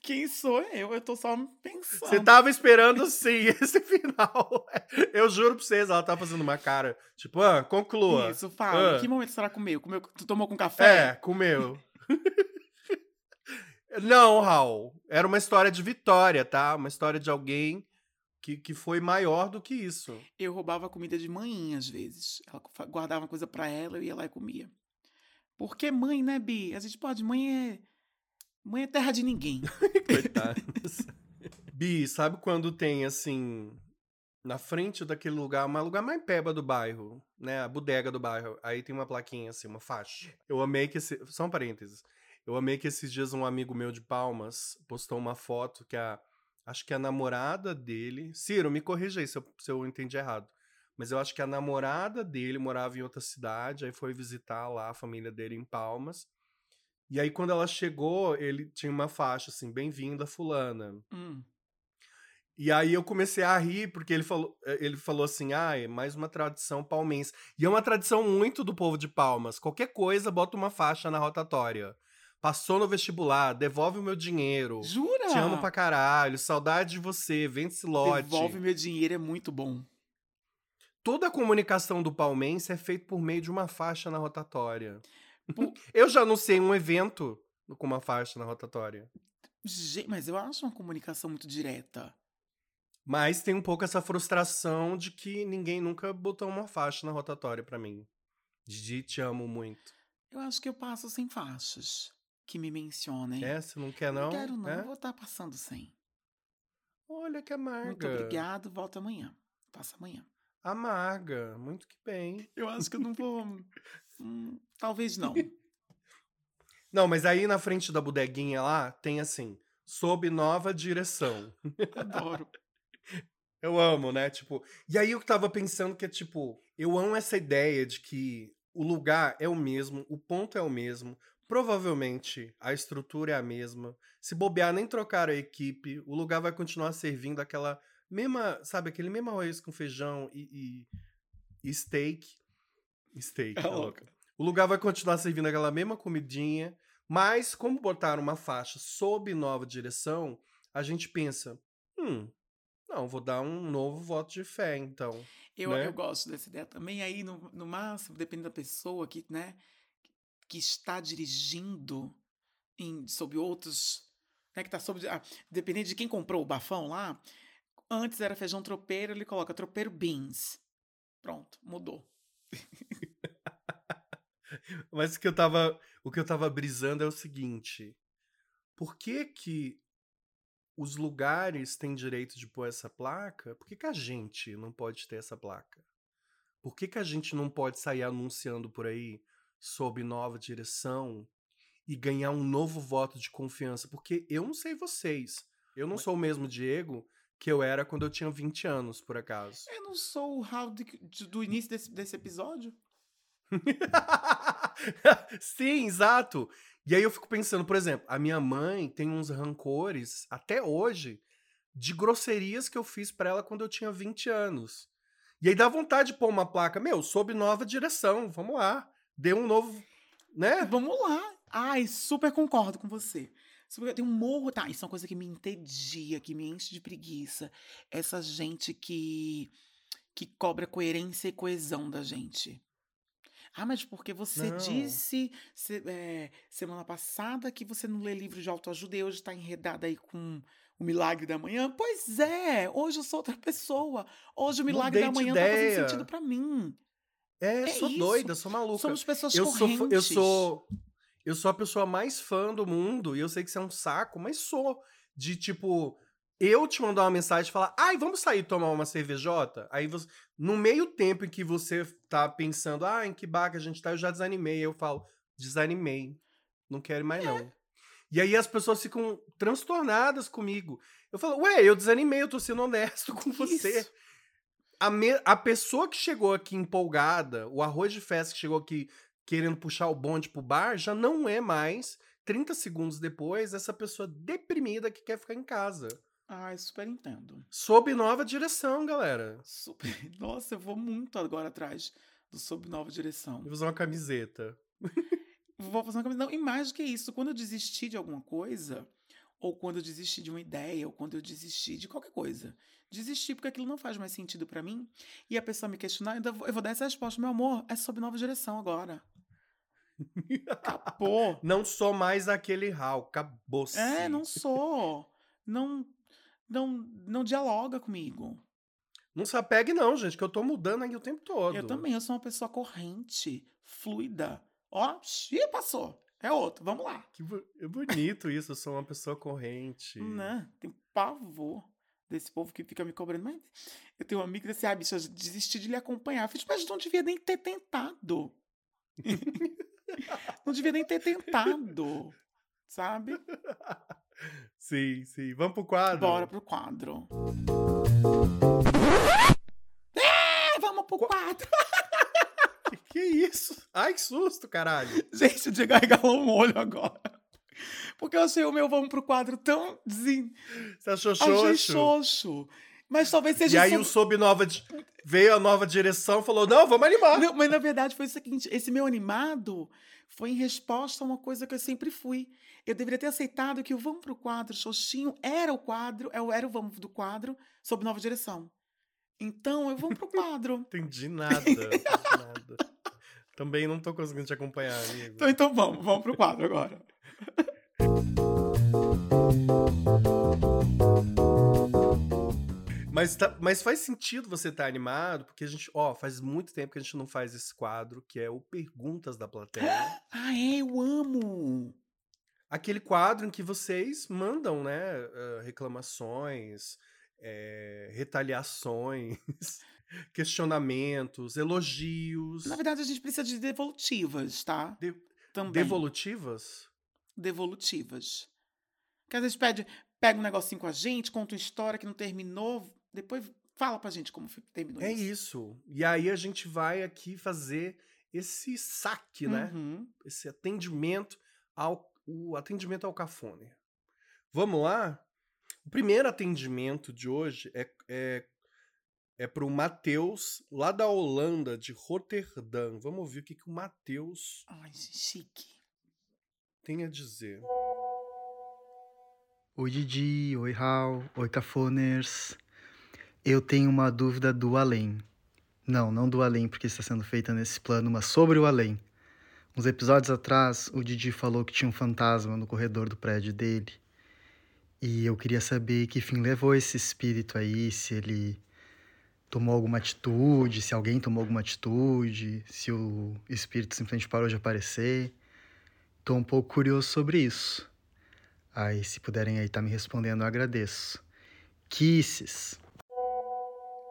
Quem sou eu? Eu tô só pensando. Você tava esperando sim esse final. Eu juro pra vocês, ela tá fazendo uma cara. Tipo, ah, conclua. Isso, fala. Ah. Que momento será comeu? comeu? Tu tomou com café? É, comeu. não, Raul. Era uma história de vitória, tá? Uma história de alguém que, que foi maior do que isso. Eu roubava comida de mãe, às vezes. Ela guardava uma coisa pra ela, eu ia lá e comia. Porque mãe, né, Bi? A gente pode. Mãe é. Mãe é terra de ninguém. Coitados. Bi, sabe quando tem assim. Na frente daquele lugar, um lugar mais peba do bairro, né? A bodega do bairro. Aí tem uma plaquinha assim, uma faixa. Eu amei que esse. Só um parênteses. Eu amei que esses dias um amigo meu de Palmas postou uma foto que a. Acho que a namorada dele. Ciro, me corrija aí se eu, se eu entendi errado. Mas eu acho que a namorada dele morava em outra cidade, aí foi visitar lá a família dele em Palmas. E aí, quando ela chegou, ele tinha uma faixa assim, bem-vinda, fulana. Hum. E aí eu comecei a rir, porque ele falou, eh, ele falou assim: ah, é mais uma tradição palmense. E é uma tradição muito do povo de Palmas. Qualquer coisa, bota uma faixa na rotatória. Passou no vestibular, devolve o meu dinheiro. Jura? Te amo pra caralho, saudade de você, vende-se lote. Devolve meu dinheiro, é muito bom. Toda a comunicação do palmense é feita por meio de uma faixa na rotatória. Eu já anunciei um evento com uma faixa na rotatória. Gente, mas eu acho uma comunicação muito direta. Mas tem um pouco essa frustração de que ninguém nunca botou uma faixa na rotatória pra mim. De te amo muito. Eu acho que eu passo sem faixas que me mencionem. É, você não quer não? Não quero, não. É? Vou estar passando sem. Olha que amarga. Muito obrigado, volta amanhã. Passa amanhã. Amarga, muito que bem. Eu acho que eu não vou. Hum, talvez não. Não, mas aí na frente da bodeguinha lá, tem assim, sob nova direção. Adoro. Eu amo, né? Tipo, e aí eu tava pensando que é tipo, eu amo essa ideia de que o lugar é o mesmo, o ponto é o mesmo, provavelmente a estrutura é a mesma. Se bobear, nem trocar a equipe, o lugar vai continuar servindo aquela mesma, sabe, aquele mesmo arroz com feijão e, e, e steak. Steak, É tá louca. O lugar vai continuar servindo aquela mesma comidinha, mas como botaram uma faixa sob nova direção, a gente pensa, hum, não, vou dar um novo voto de fé, então. Eu, Né? eu gosto dessa ideia também. Aí, no, no máximo, depende da pessoa que, né, que está dirigindo em, sob outros. Né, que está sob. Ah, dependendo de quem comprou o bafão lá, antes era feijão tropeiro, ele coloca tropeiro beans. Pronto, mudou. Mas o que eu tava, o que eu tava brisando é o seguinte: por que que os lugares têm direito de pôr essa placa? Por que, que a gente não pode ter essa placa? Por que, que a gente não pode sair anunciando por aí sob nova direção e ganhar um novo voto de confiança? Porque eu não sei vocês. Eu não sou o mesmo Diego que eu era quando eu tinha 20 anos, por acaso. Eu não sou o de- do início desse, desse episódio. Sim, exato. E aí eu fico pensando, por exemplo, a minha mãe tem uns rancores até hoje de grosserias que eu fiz pra ela quando eu tinha 20 anos. E aí dá vontade de pôr uma placa, meu, sob nova direção, vamos lá. Dê um novo, né? Vamos lá. Ai, super concordo com você. Tem um morro. Tá, isso é uma coisa que me entedia, que me enche de preguiça. Essa gente que, que cobra coerência e coesão da gente. Ah, mas porque você Não. disse se- é, semana passada que você não lê livro de autoajuda e hoje está enredada aí com o milagre da manhã? Pois é, hoje eu sou outra pessoa. Hoje o milagre da manhã tá fazendo ideia. sentido pra mim. É, É sou isso. doida, sou maluca. Somos pessoas eu sou, correntes. eu sou eu sou a pessoa mais fã do mundo e eu sei que isso é um saco, mas sou de tipo eu te mandar uma mensagem e falar: "Ai, vamos sair tomar uma cervejota?". Aí você, no meio tempo em que você tá pensando: "Ah, em que bar que a gente tá?", eu já desanimei. Aí eu falo: "Desanimei. Não quero mais não". E aí as pessoas ficam transtornadas comigo. Eu falo: "Ué, eu desanimei, eu tô sendo honesto com você". Isso. A, me- a pessoa que chegou aqui empolgada, o arroz de festa que chegou aqui querendo puxar o bonde pro bar, já não é mais 30 segundos depois, essa pessoa deprimida que quer ficar em casa. Ai, super entendo. Sob nova direção, galera. Super... Nossa, eu vou muito agora atrás do Sob Nova Direção. Vou usar uma camiseta. Vou fazer uma camiseta. Não, e mais do que isso, quando eu desisti de alguma coisa, ou quando eu desisti de uma ideia, ou quando eu desisti de qualquer coisa, desisti porque aquilo não faz mais sentido pra mim, e a pessoa me questionar, eu vou dar essa resposta, meu amor, é sob nova direção agora. Acabou. Não sou mais aquele Hal, acabou-se. É, não sou. Não, não, não dialoga comigo. Não se apegue não, gente, que eu tô mudando aí o tempo todo. Eu também, eu sou uma pessoa corrente, fluida. Ó, ih, passou. É outro, vamos lá. Que é bonito isso, eu sou uma pessoa corrente. Né? Tem pavor desse povo que fica me cobrando. Mas eu tenho um amigo que disse assim, ah, bicho, eu desisti de lhe acompanhar. Eu falei, mas não devia nem ter tentado. não devia nem ter tentado. Sabe? Sim, sim. Vamos pro quadro? Bora pro quadro. É, vamos pro quadro. Que, que isso? Ai, que susto, caralho. Gente, o Diego arregalou um olho agora. Porque eu achei o meu vamos pro quadro tão desen... Você achou Achei xoxo? Mas talvez seja E aí o sob nova... Veio a nova direção falou, não, vamos animar. Não, mas na verdade foi o seguinte: esse meu animado foi em resposta a uma coisa que eu sempre fui. Eu deveria ter aceitado que o Vamos pro quadro Xoxinho era o quadro, é o- era o Vamos do quadro, sob nova direção. Então eu vamos pro quadro. Entendi nada, entendi nada. Também não tô conseguindo te acompanhar, amigo. então, então vamos, vamos pro quadro agora. Mas, tá- mas faz sentido você estar animado, porque a gente, ó, faz muito tempo que a gente não faz esse quadro, que é o Perguntas da Plateia. Ah, é, eu amo! Aquele quadro em que vocês mandam, né, reclamações, eh, retaliações, questionamentos, elogios, Na verdade, a gente precisa de devolutivas, tá? De- Também. devolutivas. devolutivas. Que às vezes pede, pega um negocinho com a gente, conta uma história que não terminou, depois fala pra gente como foi- terminou É isso. E aí a gente vai aqui fazer esse saque, né? Uhum. Esse atendimento ao o atendimento ao cafone. Vamos lá? O primeiro atendimento de hoje é, é, é para o Matheus, lá da Holanda, de Roterdã. Vamos ouvir o que, que o Matheus Ai, chique. tem a dizer. Oi Didi, oi Hal, oi Cafoners. Eu tenho uma dúvida do além. Não, não do além, porque está sendo feita nesse plano, mas sobre o além. Uns episódios atrás, o Didi falou que tinha um fantasma no corredor do prédio dele. E eu queria saber que fim levou esse espírito aí, se ele tomou alguma atitude, se alguém tomou alguma atitude, se o espírito simplesmente parou de aparecer. Tô um pouco curioso sobre isso. Aí, se puderem aí estar me respondendo, eu agradeço. Kisses.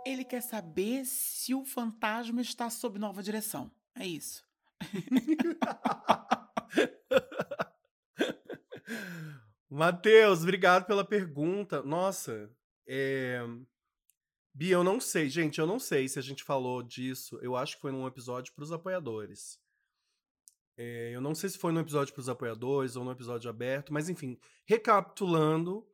Ele quer saber se o fantasma está sob nova direção. É isso. Matheus, obrigado pela pergunta. Nossa, é... Bia, eu não sei, gente, eu não sei se a gente falou disso. Eu acho que foi num episódio para os apoiadores. É, eu não sei se foi no episódio para os apoiadores ou no episódio aberto, mas enfim, recapitulando,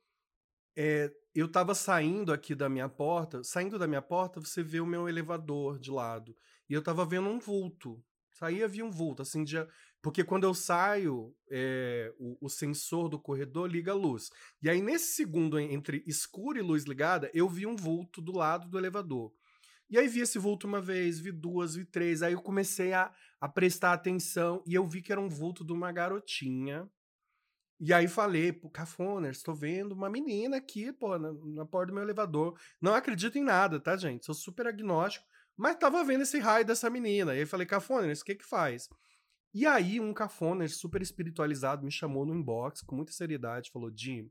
é, eu tava saindo aqui da minha porta, saindo da minha porta, você vê o meu elevador de lado. E eu tava vendo um vulto. Saía, havia um vulto, assim, de, porque quando eu saio, é, o, o sensor do corredor liga a luz. E aí, nesse segundo en- entre escuro e luz ligada, eu vi um vulto do lado do elevador. E aí vi esse vulto uma vez, vi duas, vi três. Aí eu comecei a, a prestar atenção e eu vi que era um vulto de uma garotinha. E aí falei, pô, Cafoners, estou vendo uma menina aqui, pô, na, na porta do meu elevador. Não acredito em nada, tá, gente? Sou super agnóstico. Mas tava vendo esse raio dessa menina. E aí falei, Cafoners, o que que faz? E aí um Cafoners super espiritualizado me chamou no inbox com muita seriedade. Falou, Jim,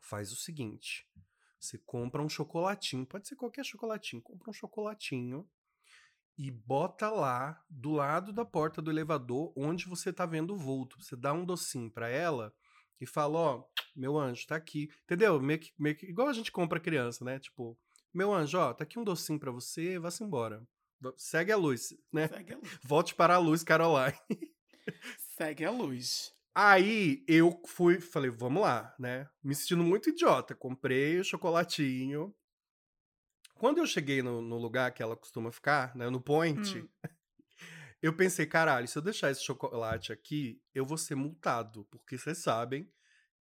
faz o seguinte. Você compra um chocolatinho, pode ser qualquer chocolatinho, compra um chocolatinho e bota lá do lado da porta do elevador onde você tá vendo o vulto. Você dá um docinho pra ela e fala, ó, meu anjo, tá aqui. Entendeu? Meio que, meio que igual a gente compra criança, né? Tipo, meu anjo, ó, tá aqui um docinho pra você, vá-se embora. Segue a luz, né? Segue a luz. Volte para a luz, Caroline. Segue a luz. Aí eu fui, falei, vamos lá, né? Me sentindo muito idiota. Comprei o chocolatinho. Quando eu cheguei no, no lugar que ela costuma ficar, né? No point, Hum. eu pensei, caralho, se eu deixar esse chocolate aqui, eu vou ser multado. Porque vocês sabem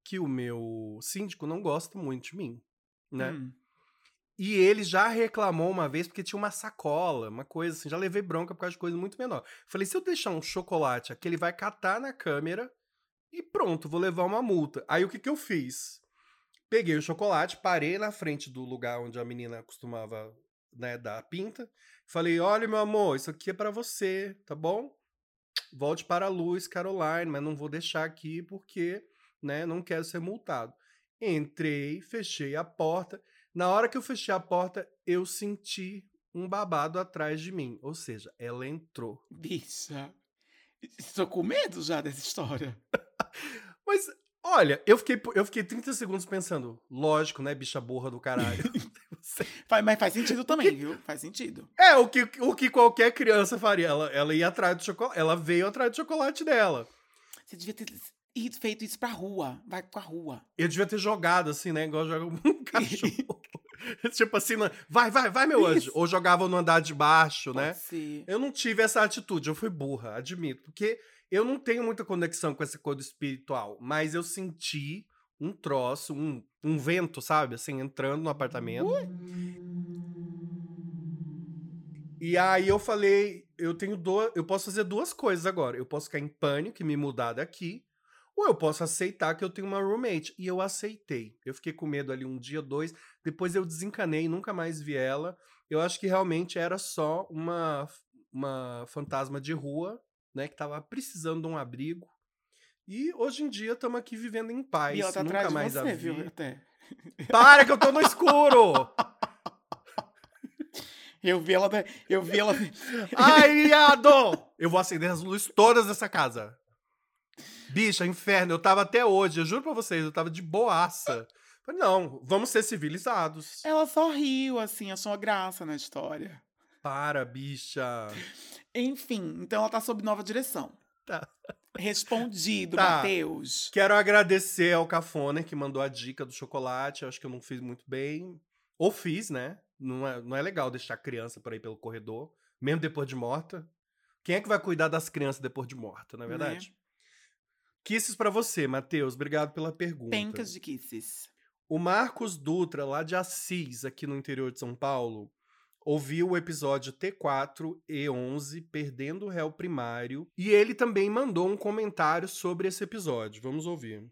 que o meu síndico não gosta muito de mim, né? Hum. E ele já reclamou uma vez porque tinha uma sacola, uma coisa assim. Já levei bronca por causa de coisa muito menor. Falei, se eu deixar um chocolate aqui, ele vai catar na câmera e pronto, vou levar uma multa. Aí o que, que eu fiz? Peguei o chocolate, parei na frente do lugar onde a menina costumava né, dar a pinta. Falei, olha, meu amor, isso aqui é pra você, tá bom? Volte para a luz, Caroline, mas não vou deixar aqui porque né, não quero ser multado. Entrei, fechei a porta. Na hora que eu fechei a porta, eu senti um babado atrás de mim. Ou seja, ela entrou. Bicha. Estou com medo já dessa história. Mas, olha, eu fiquei, eu fiquei 30 segundos pensando, lógico, né, bicha burra do caralho. Faz- Mas faz sentido também, viu? Faz sentido. é, o que, o que qualquer criança faria. Ela, ela ia atrás do chocolate. Ela veio atrás do chocolate dela. Você devia ter feito isso pra rua. Vai pra rua. Eu devia ter jogado assim, né? Igual joga um cachorro. tipo assim, vai, vai, vai, meu anjo. Isso. Ou jogava no andar de baixo, né? Pode ser. Eu não tive essa atitude, eu fui burra, admito. Porque eu não tenho muita conexão com essa coisa espiritual, mas eu senti um troço, um, um vento, sabe? Assim, entrando no apartamento. E aí eu falei, eu tenho duas, eu posso fazer duas coisas agora. Eu posso ficar em pânico e me mudar daqui, ou eu posso aceitar que eu tenho uma roommate. E eu aceitei. Eu fiquei com medo ali um dia, dois, depois eu desencanei, nunca mais vi ela. Eu acho que realmente era só uma uma fantasma de rua, né, que tava precisando de um abrigo. E hoje em dia estamos aqui vivendo em paz. E ela tá nunca atrás de mais você, a vi. viu? Até. Para que eu tô no escuro! Eu vi ela. Eu vi ela. Ai, viado! Eu vou acender as luzes todas dessa casa. Bicha, inferno, eu tava até hoje, eu juro pra vocês, eu tava de boaça. Falei, não, vamos ser civilizados. Ela só riu, assim, achou uma graça na história. Para, bicha. Enfim, então ela tá sob nova direção. Tá. Respondido, Tá. Matheus. Quero agradecer ao Cafoner que mandou a dica do chocolate. Eu acho que eu não fiz muito bem. Ou fiz, né? Não é, não é legal deixar criança por aí pelo corredor, mesmo depois de morta. Quem é que vai cuidar das crianças depois de morta, não é Né? verdade? Kisses pra você, Matheus. Obrigado pela pergunta. Pencas de kisses. O Marcos Dutra, lá de Assis, aqui no interior de São Paulo, ouviu o episódio T4 e 11, Perdendo o Réu Primário, e ele também mandou um comentário sobre esse episódio. Vamos ouvir.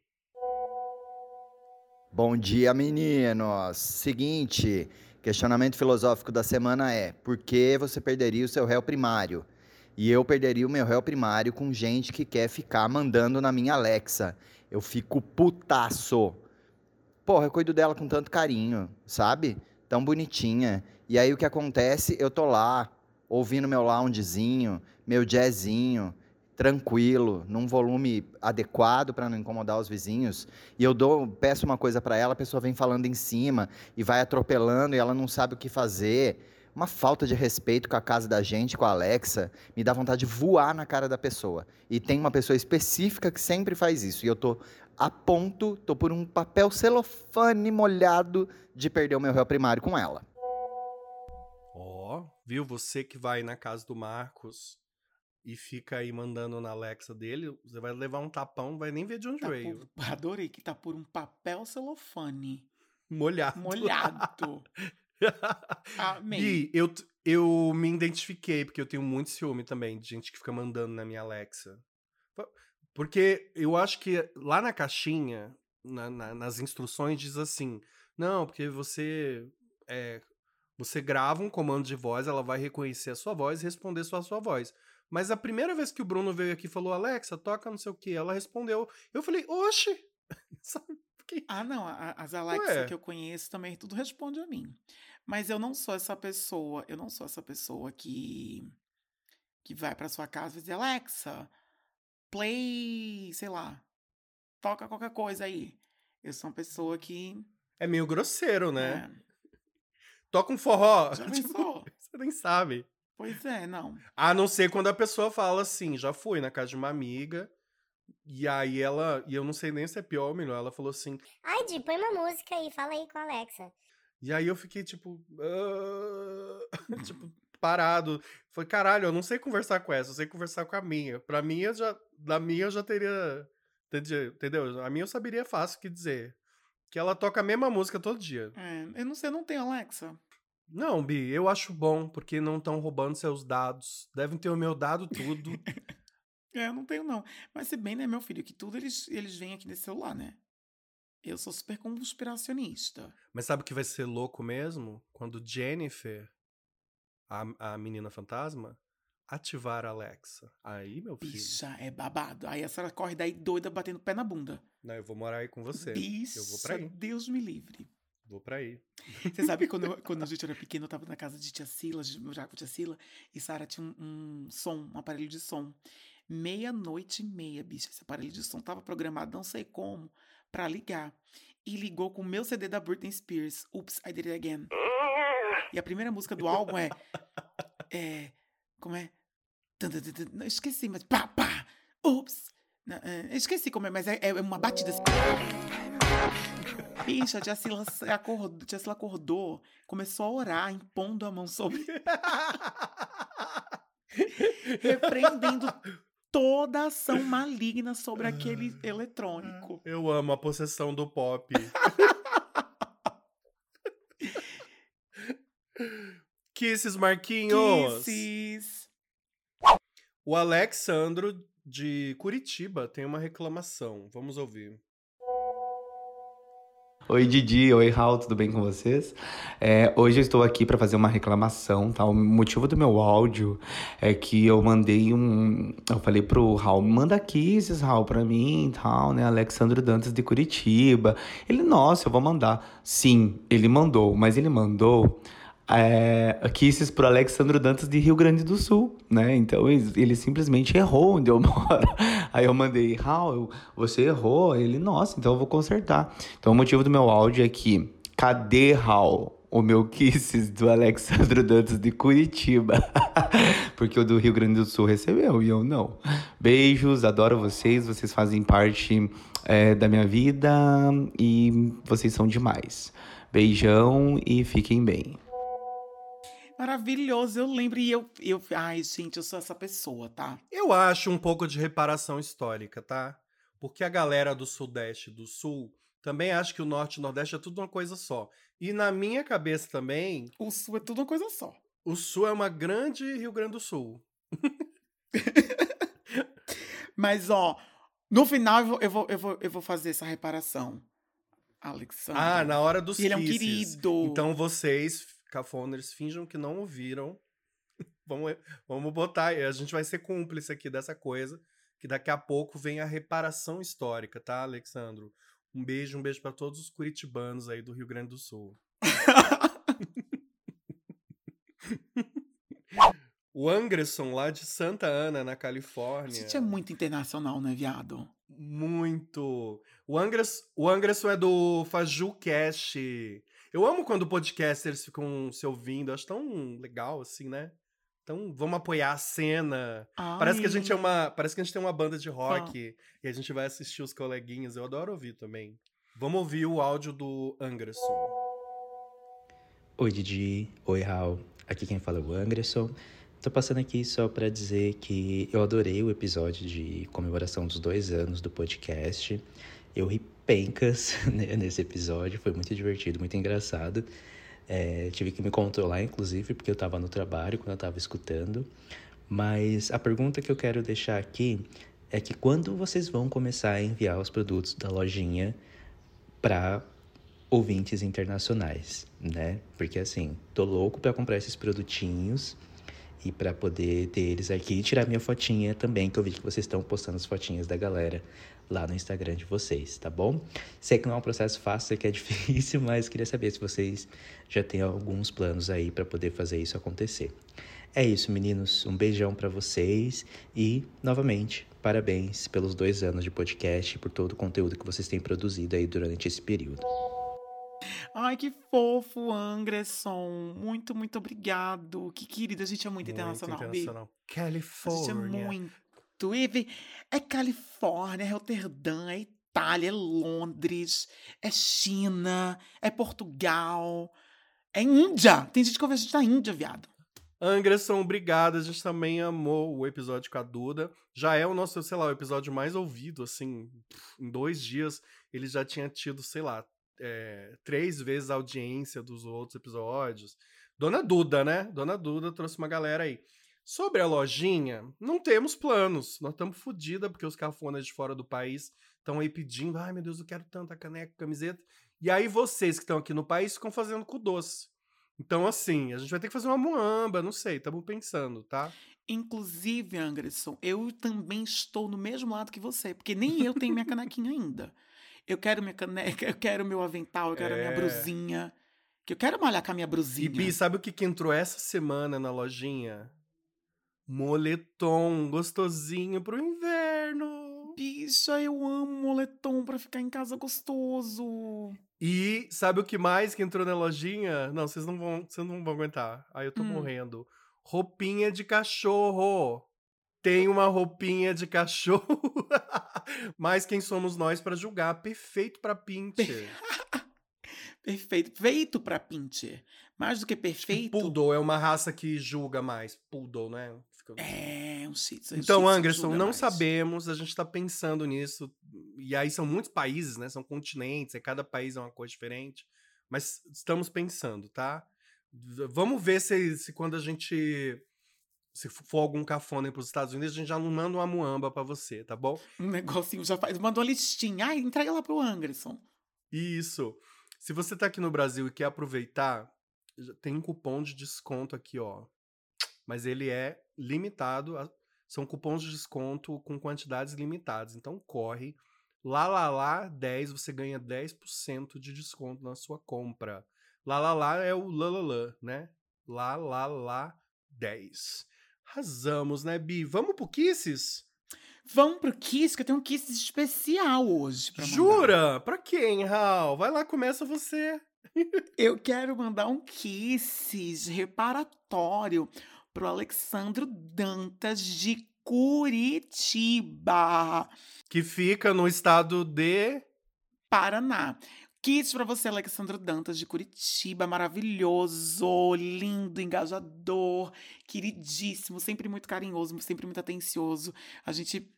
Bom dia, meninos. Seguinte, questionamento filosófico da semana é: por que você perderia o seu réu primário? E eu perderia o meu réu primário com gente que quer ficar mandando na minha Alexa. Eu fico putaço. Porra, eu cuido dela com tanto carinho, sabe? Tão bonitinha. E aí o que acontece? Eu tô lá, ouvindo meu loungezinho, meu jazzinho, tranquilo, num volume adequado para não incomodar os vizinhos e eu dou, peço uma coisa para ela, a pessoa vem falando em cima e vai atropelando e ela não sabe o que fazer. Uma falta de respeito com a casa da gente, com a Alexa, me dá vontade de voar na cara da pessoa. E tem uma pessoa específica que sempre faz isso. E eu tô a ponto, tô por um papel celofane molhado de perder o meu réu primário com ela. Viu? Você que vai na casa do Marcos e fica aí mandando na Alexa dele, você vai levar um tapão, não vai nem ver de onde Tá veio. por- adorei que tá por um papel celofane. Molhado. Molhado. Amém. Gui, eu, eu me identifiquei, porque eu tenho muito ciúme também de gente que fica mandando na minha Alexa. Po- Porque eu acho que lá na caixinha, na- na- nas instruções, diz assim: não, porque você. é, você grava um comando de voz, ela vai reconhecer a sua voz e responder só a sua voz. Mas a primeira vez que o Bruno veio aqui e falou, Alexa, toca não sei o que, ela respondeu. Eu falei, oxe! Sabe? Fiquei- Ah, não. As Alexa Ué. que eu conheço também tudo responde a mim. Mas eu não sou essa pessoa. Eu não sou essa pessoa que que vai pra sua casa e diz Alexa, play, sei lá, toca qualquer coisa aí. Eu sou uma pessoa que É meio grosseiro, né? é, Toca um forró. Já Tipo, você nem sabe. pois é, não. A não ser quando a pessoa fala assim, já fui na casa de uma amiga, E aí ela, e eu não sei nem se é pior ou melhor, ela falou assim. Ai, Di, põe uma música aí, fala aí com a Alexa. E aí eu fiquei tipo. "Ah", tipo, parado. Falei, caralho, eu não sei conversar com essa, eu sei conversar com a minha. Pra mim, eu já, da minha eu já teria. Entendeu? A minha eu saberia fácil o que dizer. Que ela toca a mesma música todo dia. É, eu não sei, eu não tenho Alexa. Não, Bi, eu acho bom, porque não estão roubando seus dados. Devem ter o meu dado tudo. É, eu não tenho, não. Mas se bem, né, meu filho, que tudo eles, eles vêm aqui nesse celular, né? Eu sou super conspiracionista. Mas sabe o que vai ser louco mesmo? Quando Jennifer, a, a menina fantasma, ativar a Alexa. Aí, meu filho. Bicha, é babado. Aí a senhora corre daí doida batendo pé na bunda. Não, eu vou morar aí com você. Bicha, Eu vou pra aí. Deus me livre. Vou pra aí. Você sabe, quando, eu- quando a gente era pequeno, eu tava na casa de tia Sila, morar com tia Sila, e Sara tinha um, um som, um aparelho de som. Meia-noite e meia, bicha. Esse aparelho de som tava programado, não sei como, pra ligar. E ligou com o meu CD da Britney Spears, Oops, I Did It Again. E a primeira música do álbum é. É. Como é? Não, esqueci, mas pá, pá! Ups! É, eu esqueci como é, mas é, é uma batida assim. Bicha, a tia Sila acordou, tia Sila acordou, começou a orar, impondo a mão sobre. repreendendo toda a ação maligna sobre aquele eletrônico. Eu amo a possessão do pop. Kisses, Marquinhos! Kisses. O Alexandro de Curitiba tem uma reclamação. Vamos ouvir. Oi Didi, oi Raul, tudo bem com vocês? É, hoje eu estou aqui para fazer uma reclamação, tá? O motivo do meu áudio é que eu mandei um, eu falei pro Raul, manda aqui esses Raul para mim, tal, né? Alexandre Dantas de Curitiba. Ele, nossa, eu vou mandar. Sim, ele mandou, mas ele mandou é, kisses pro Alexandre Dantas de Rio Grande do Sul, né? Então ele, simplesmente errou onde eu moro. Aí eu mandei, Raul, você errou? Ele, nossa, então eu vou consertar. Então o motivo do meu áudio é que, cadê Raul? O meu kisses do Alexandre Dantas de Curitiba. Porque o do Rio Grande do Sul recebeu e eu não. Beijos, adoro vocês, vocês fazem parte é, da minha vida e vocês são demais. Beijão e fiquem bem. Maravilhoso, eu lembro. E eu, eu. Ai, gente, eu sou essa pessoa, tá? Eu acho um pouco de reparação histórica, tá? Porque a galera do Sudeste e do Sul também acha que o Norte e o Nordeste é tudo uma coisa só. E na minha cabeça também, O sul é tudo uma coisa só. o Sul é uma grande Rio Grande do Sul. Mas, ó, no final eu vou, eu vou, eu vou, fazer essa reparação. Alexandre. Ah, na hora dos E ele é um querido. Então vocês, cafoners, finjam que não ouviram. vamos, vamos botar, a gente vai ser cúmplice aqui dessa coisa, que daqui a pouco vem a reparação histórica, tá, Alexandro? Um beijo, um beijo pra todos os curitibanos aí do Rio Grande do Sul. O Anderson, lá de Santa Ana, na A Califórnia. gente é muito internacional, né, viado? Muito. O Angras, o Anderson é do FajuCast. Eu amo quando podcasters ficam se ouvindo. Acho tão legal, assim, né? Então, vamos apoiar a cena. Parece que a gente é Ai. uma. Parece que a gente tem uma banda de rock e a gente vai assistir os coleguinhas. Eu adoro ouvir também. Vamos ouvir o áudio do Anderson. Oi Didi, oi Raul, aqui quem fala é o Anderson. Tô passando aqui só para dizer que eu adorei o episódio de comemoração dos dois anos do podcast. Eu ri pencas nesse episódio, foi muito divertido, muito engraçado. É, tive que me controlar, inclusive, porque eu tava no trabalho quando eu tava escutando. Mas a pergunta que eu quero deixar aqui é que quando vocês vão começar a enviar os produtos da lojinha para ouvintes internacionais, né? Porque assim, tô louco para comprar esses produtinhos e para poder ter eles aqui e tirar minha fotinha também, que eu vi que vocês estão postando as fotinhas da galera lá no Instagram de vocês, tá bom? Sei que não é um processo fácil, sei que é difícil, mas queria saber se vocês já têm alguns planos aí para poder fazer isso acontecer. É isso, meninos. Um beijão para vocês e, novamente, parabéns pelos dois anos de podcast e por todo o conteúdo que vocês têm produzido aí durante esse período. Ai, que fofo, Anderson. Muito, muito obrigado. Que querido. A gente é muito, internacional, Bi. internacional. A gente é muito. Twive é Califórnia, é Roterdã, é Itália, é Londres, é China, é Portugal, é Índia. Tem gente que ouve a gente da Índia, viado. Anderson, obrigado. A gente também amou o episódio com a Duda. Já é o nosso, sei lá, o episódio mais ouvido, assim, em dois dias ele já tinha tido, sei lá, é, três vezes a audiência dos outros episódios. Dona Duda, né? Dona Duda trouxe uma galera aí. Sobre a lojinha, não temos planos. Nós estamos fodidos porque os cafonas de fora do país estão aí pedindo. Ai, meu Deus, eu quero tanta caneca, camiseta. E aí vocês que estão aqui no país ficam fazendo com doce. Então, assim, a gente vai ter que fazer uma moamba, não sei, estamos pensando, tá? Inclusive, Anderson, eu também estou no mesmo lado que você, porque nem eu tenho minha canequinha ainda. Eu quero minha caneca, eu quero meu avental, eu quero a minha É. brusinha. Que eu quero malhar com a minha E brusinha. Bi, sabe o que, que entrou essa semana na lojinha? Moletom gostosinho pro inverno. Bicha, eu amo moletom pra ficar em casa gostoso. E sabe o que mais que entrou na lojinha? Não, vocês não vão, vocês não vão aguentar. Aí eu tô Hum. morrendo. Roupinha de cachorro. Tem uma roupinha de cachorro. Mas quem somos nós pra julgar? Perfeito pra pincher. Perfeito. Feito pra pincher. Mais do que perfeito. Poodle é uma raça que julga mais. Poodle, né? Fica- É, um shih um Então, Anderson, não mais. sabemos, a gente tá pensando nisso. E aí são muitos países, né? São continentes, e cada país é uma coisa diferente. Mas estamos pensando, tá? Vamos ver se, se quando a gente. Se for algum cafona para os Estados Unidos, a gente já não manda uma muamba pra você, tá bom? Um negocinho já faz. Mandou uma listinha. Ai, entrega lá pro Anderson. Isso. Se você tá aqui no Brasil e quer aproveitar, tem um cupom de desconto aqui, ó. Mas ele é limitado. a- São cupons de desconto com quantidades limitadas. Então corre. Lá, lá, lá, 10, você ganha 10% de desconto na sua compra. Lá, lá, lá é o lalala, né? Lá, lá, lá, 10. Arrasamos, né, Bi? Vamos pro Kisses? Vamos pro Kiss, que eu tenho um Kiss especial hoje. pra. Jura? Pra quem, Raul? Vai lá, começa você. Eu quero mandar um Kisses reparatório pro Alexandro Dantas de Curitiba, Que fica no estado de. Paraná. Kiss pra você, Alexandro Dantas de Curitiba, maravilhoso, lindo, engajador, queridíssimo, sempre muito carinhoso, sempre muito atencioso. A gente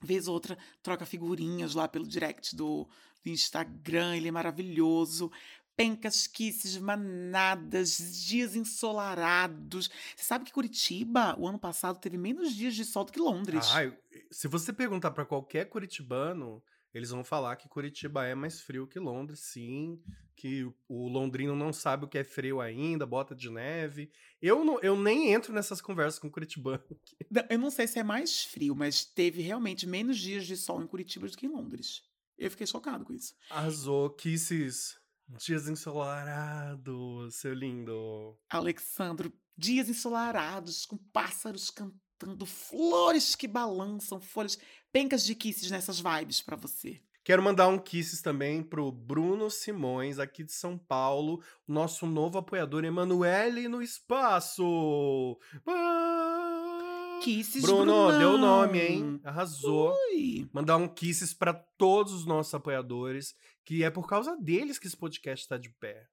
vez ou outra troca figurinhas lá pelo direct do, do Instagram, ele é maravilhoso. Pencas, kisses, manadas, dias ensolarados. Você sabe que Curitiba, o ano passado, teve menos dias de sol do que Londres. Ai, se você perguntar pra qualquer curitibano, eles vão falar que Curitiba é mais frio que Londres, sim. Que o londrino não sabe o que é frio ainda, bota de neve. Eu, não, eu nem entro nessas conversas com curitibano. Eu não sei se é mais frio, mas teve realmente menos dias de sol em Curitiba do que em Londres. Eu fiquei chocado com isso. Arrasou, Kisses. Dias ensolarados, seu lindo. Alexandro, dias ensolarados, com pássaros cantando, flores que balançam, folhas, pencas de kisses nessas vibes pra você. Quero mandar um kisses também pro Bruno Simões, aqui de São Paulo, nosso novo apoiador, Emanuele no Espaço. Ah! Kisses, Bruno, Brunão. deu nome, hein? Arrasou. Ui. Mandar um kisses pra todos os nossos apoiadores, que é por causa deles que esse podcast tá de pé.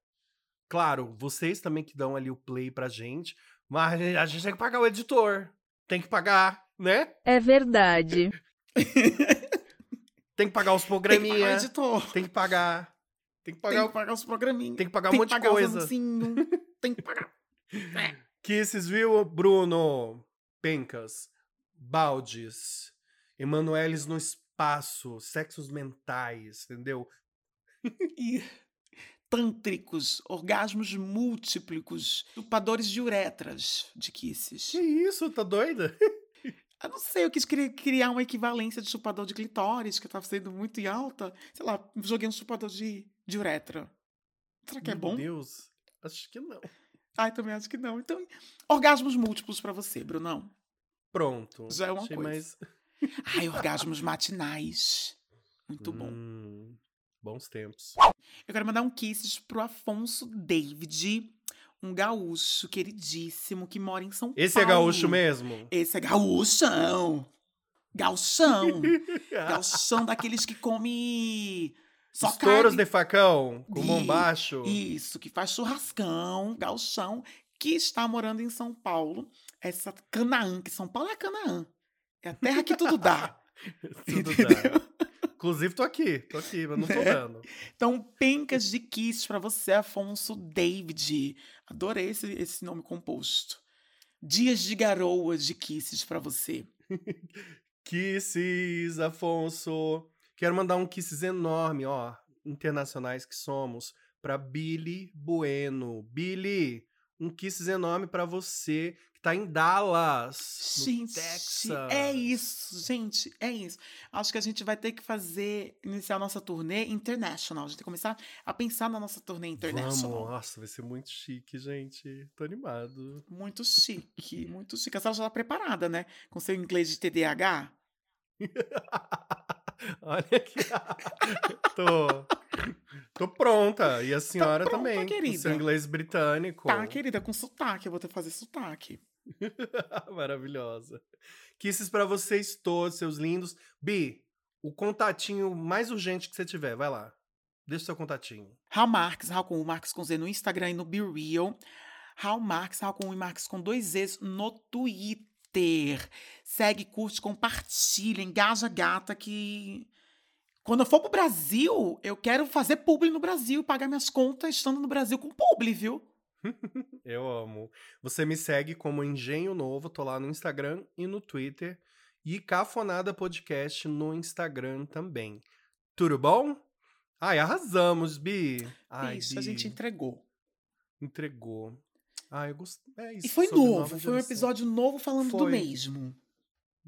Claro, vocês também que dão ali o play pra gente, mas a gente tem que pagar o editor. Tem que pagar, né? É verdade. Tem que pagar os Tem que pagar o editor. Tem que pagar. Tem que Tem pagar, que pagar os programinhos. tem que pagar um Tem monte que de coisa. Tem que pagar. Kisses, viu, Bruno? Pencas, baldes, Emanueles no espaço, sexos mentais, entendeu? E tântricos, orgasmos múltiplicos, chupadores de uretras de kisses. Que isso, tá doida? Eu não sei, eu quis cri- criar uma equivalência de chupador de clitóris, que tava sendo muito em alta. Sei lá, joguei um chupador de, de uretra. Será que é Meu bom? Deus, acho que não. Ai, também acho que não. Então, orgasmos múltiplos pra você, Brunão. Pronto. Já é uma coisa. mais- Ai, orgasmos matinais. Muito bom. Hum, bons tempos. Eu quero mandar um kisses pro Afonso David, um gaúcho queridíssimo que mora em São Esse é Paulo. gaúcho mesmo? Esse é gaúchão. Galchão. Galchão daqueles que come só Os touros carne. de facão, com bombacho. Isso, que faz churrascão, galchão, que está morando em São Paulo. Essa Canaã, que São Paulo é Canaã. É a terra que tudo dá. Tudo entendeu? dá. Inclusive, tô aqui, tô aqui, mas não tô Né? dando. Então, pencas de kisses pra você, Afonso David. Adorei esse, esse nome composto. Dias de garoas de kisses pra você. Kisses, Afonso. Quero mandar um kisses enorme, ó, internacionais que somos, pra Billy Bueno. Billy, um kisses enorme pra você que tá em Dallas, no Gente, Texas. é isso, gente, é isso. Acho que a gente vai ter que fazer, iniciar a nossa turnê international. A gente tem que começar a pensar na nossa turnê Vamos, international. nossa, vai ser muito chique, gente. Tô animado. Muito chique, muito chique. A senhora já tá preparada, né? Com seu inglês de TDAH? Olha aqui. tô, tô pronta. E a senhora pronta, também. Com querida. seu inglês britânico. Tá, querida, com sotaque. Eu vou ter que fazer sotaque. Maravilhosa. Kisses pra vocês todos, seus lindos. Bi, o contatinho mais urgente que você tiver, vai lá. Deixa o seu contatinho. Raul Marques, Raul com U, Marques com Z no Instagram e no Be Real. Raul Marques, Raul com e Marques com dois Zs no Twitter. Segue, curte, compartilha, engaja gata que... Quando eu for pro Brasil, eu quero fazer publi no Brasil, pagar minhas contas estando no Brasil com publi, viu? Eu amo. Você me segue como Engenho Novo, tô lá no Instagram e no Twitter. E Cafonada Podcast no Instagram também. Tudo bom? Ai, arrasamos, Bi. Ai, isso, a gente Bi, entregou. entregou. Ai, eu gostei. É isso, E foi novo, foi um episódio novo falando do Foi. mesmo.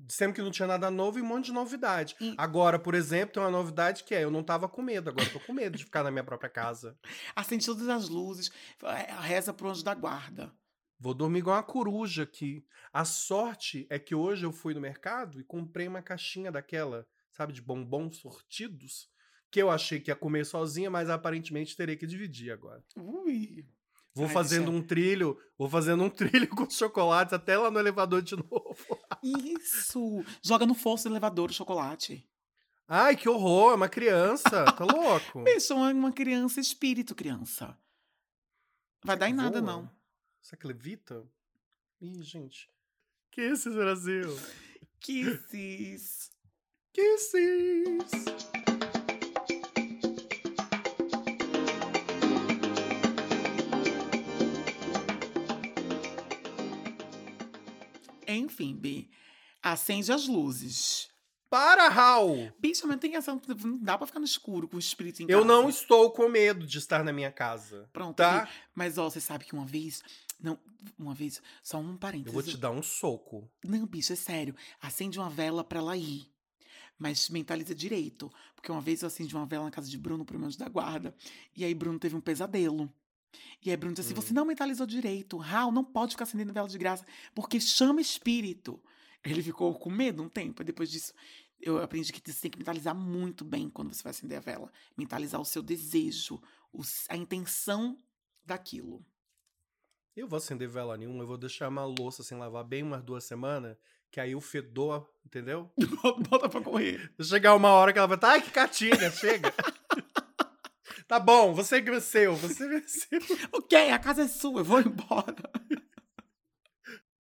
Sempre que não tinha nada novo e um monte de novidade. E- Agora, por exemplo, tem uma novidade que é: eu não tava com medo, agora tô com medo de ficar na minha própria casa. Acende todas as luzes, eh, reza pro anjo da guarda. Vou dormir igual uma coruja aqui. A sorte é que hoje eu fui no mercado e comprei uma caixinha daquela, sabe, de bombons sortidos, que eu achei que ia comer sozinha, mas aparentemente terei que dividir agora. Ui. Vou Ai, fazendo um trilho, vou fazendo um trilho com chocolates até lá no elevador de novo. Isso! Joga no fosso do elevador o chocolate. Ai, que horror, é uma criança, tá louco? Isso é uma- criança espírito, criança. Vai dar em nada, Voa? não. Será que levita? Ih, gente. Kisses, Brasil. Kisses. Kisses. Enfim, Bi. Acende as luzes. Para, Raul! Bicho, mas tem essa. Não dá pra ficar no escuro com o espírito em Eu casa. não estou com medo de estar na minha casa. Pronto, Tá? Bi. Mas, ó, você sabe que uma vez. Não, uma vez. Só um Eu parênteses. vou te dar um soco. Não, bicho, é sério. Acende uma vela pra ela ir. Mas mentaliza direito. Porque uma vez eu acendi uma vela na casa de Bruno pro meu anjo da guarda. E aí Bruno teve um pesadelo. E aí Bruno disse assim: Hum. você não mentalizou direito. Raul não pode ficar acendendo vela de graça, porque chama espírito. Ele ficou com medo um tempo. E depois disso, eu aprendi que você tem que mentalizar muito bem quando você vai acender a vela. Mentalizar o seu desejo, a intenção daquilo. Eu vou acender vela nenhuma, eu vou deixar uma louça sem lavar bem umas duas semanas, que aí o fedor, entendeu? Bota pra correr. Chegar uma hora que ela vai estar, ai, que catinga, chega. Tá bom, você venceu, você venceu. Ok, a casa é sua, eu vou embora.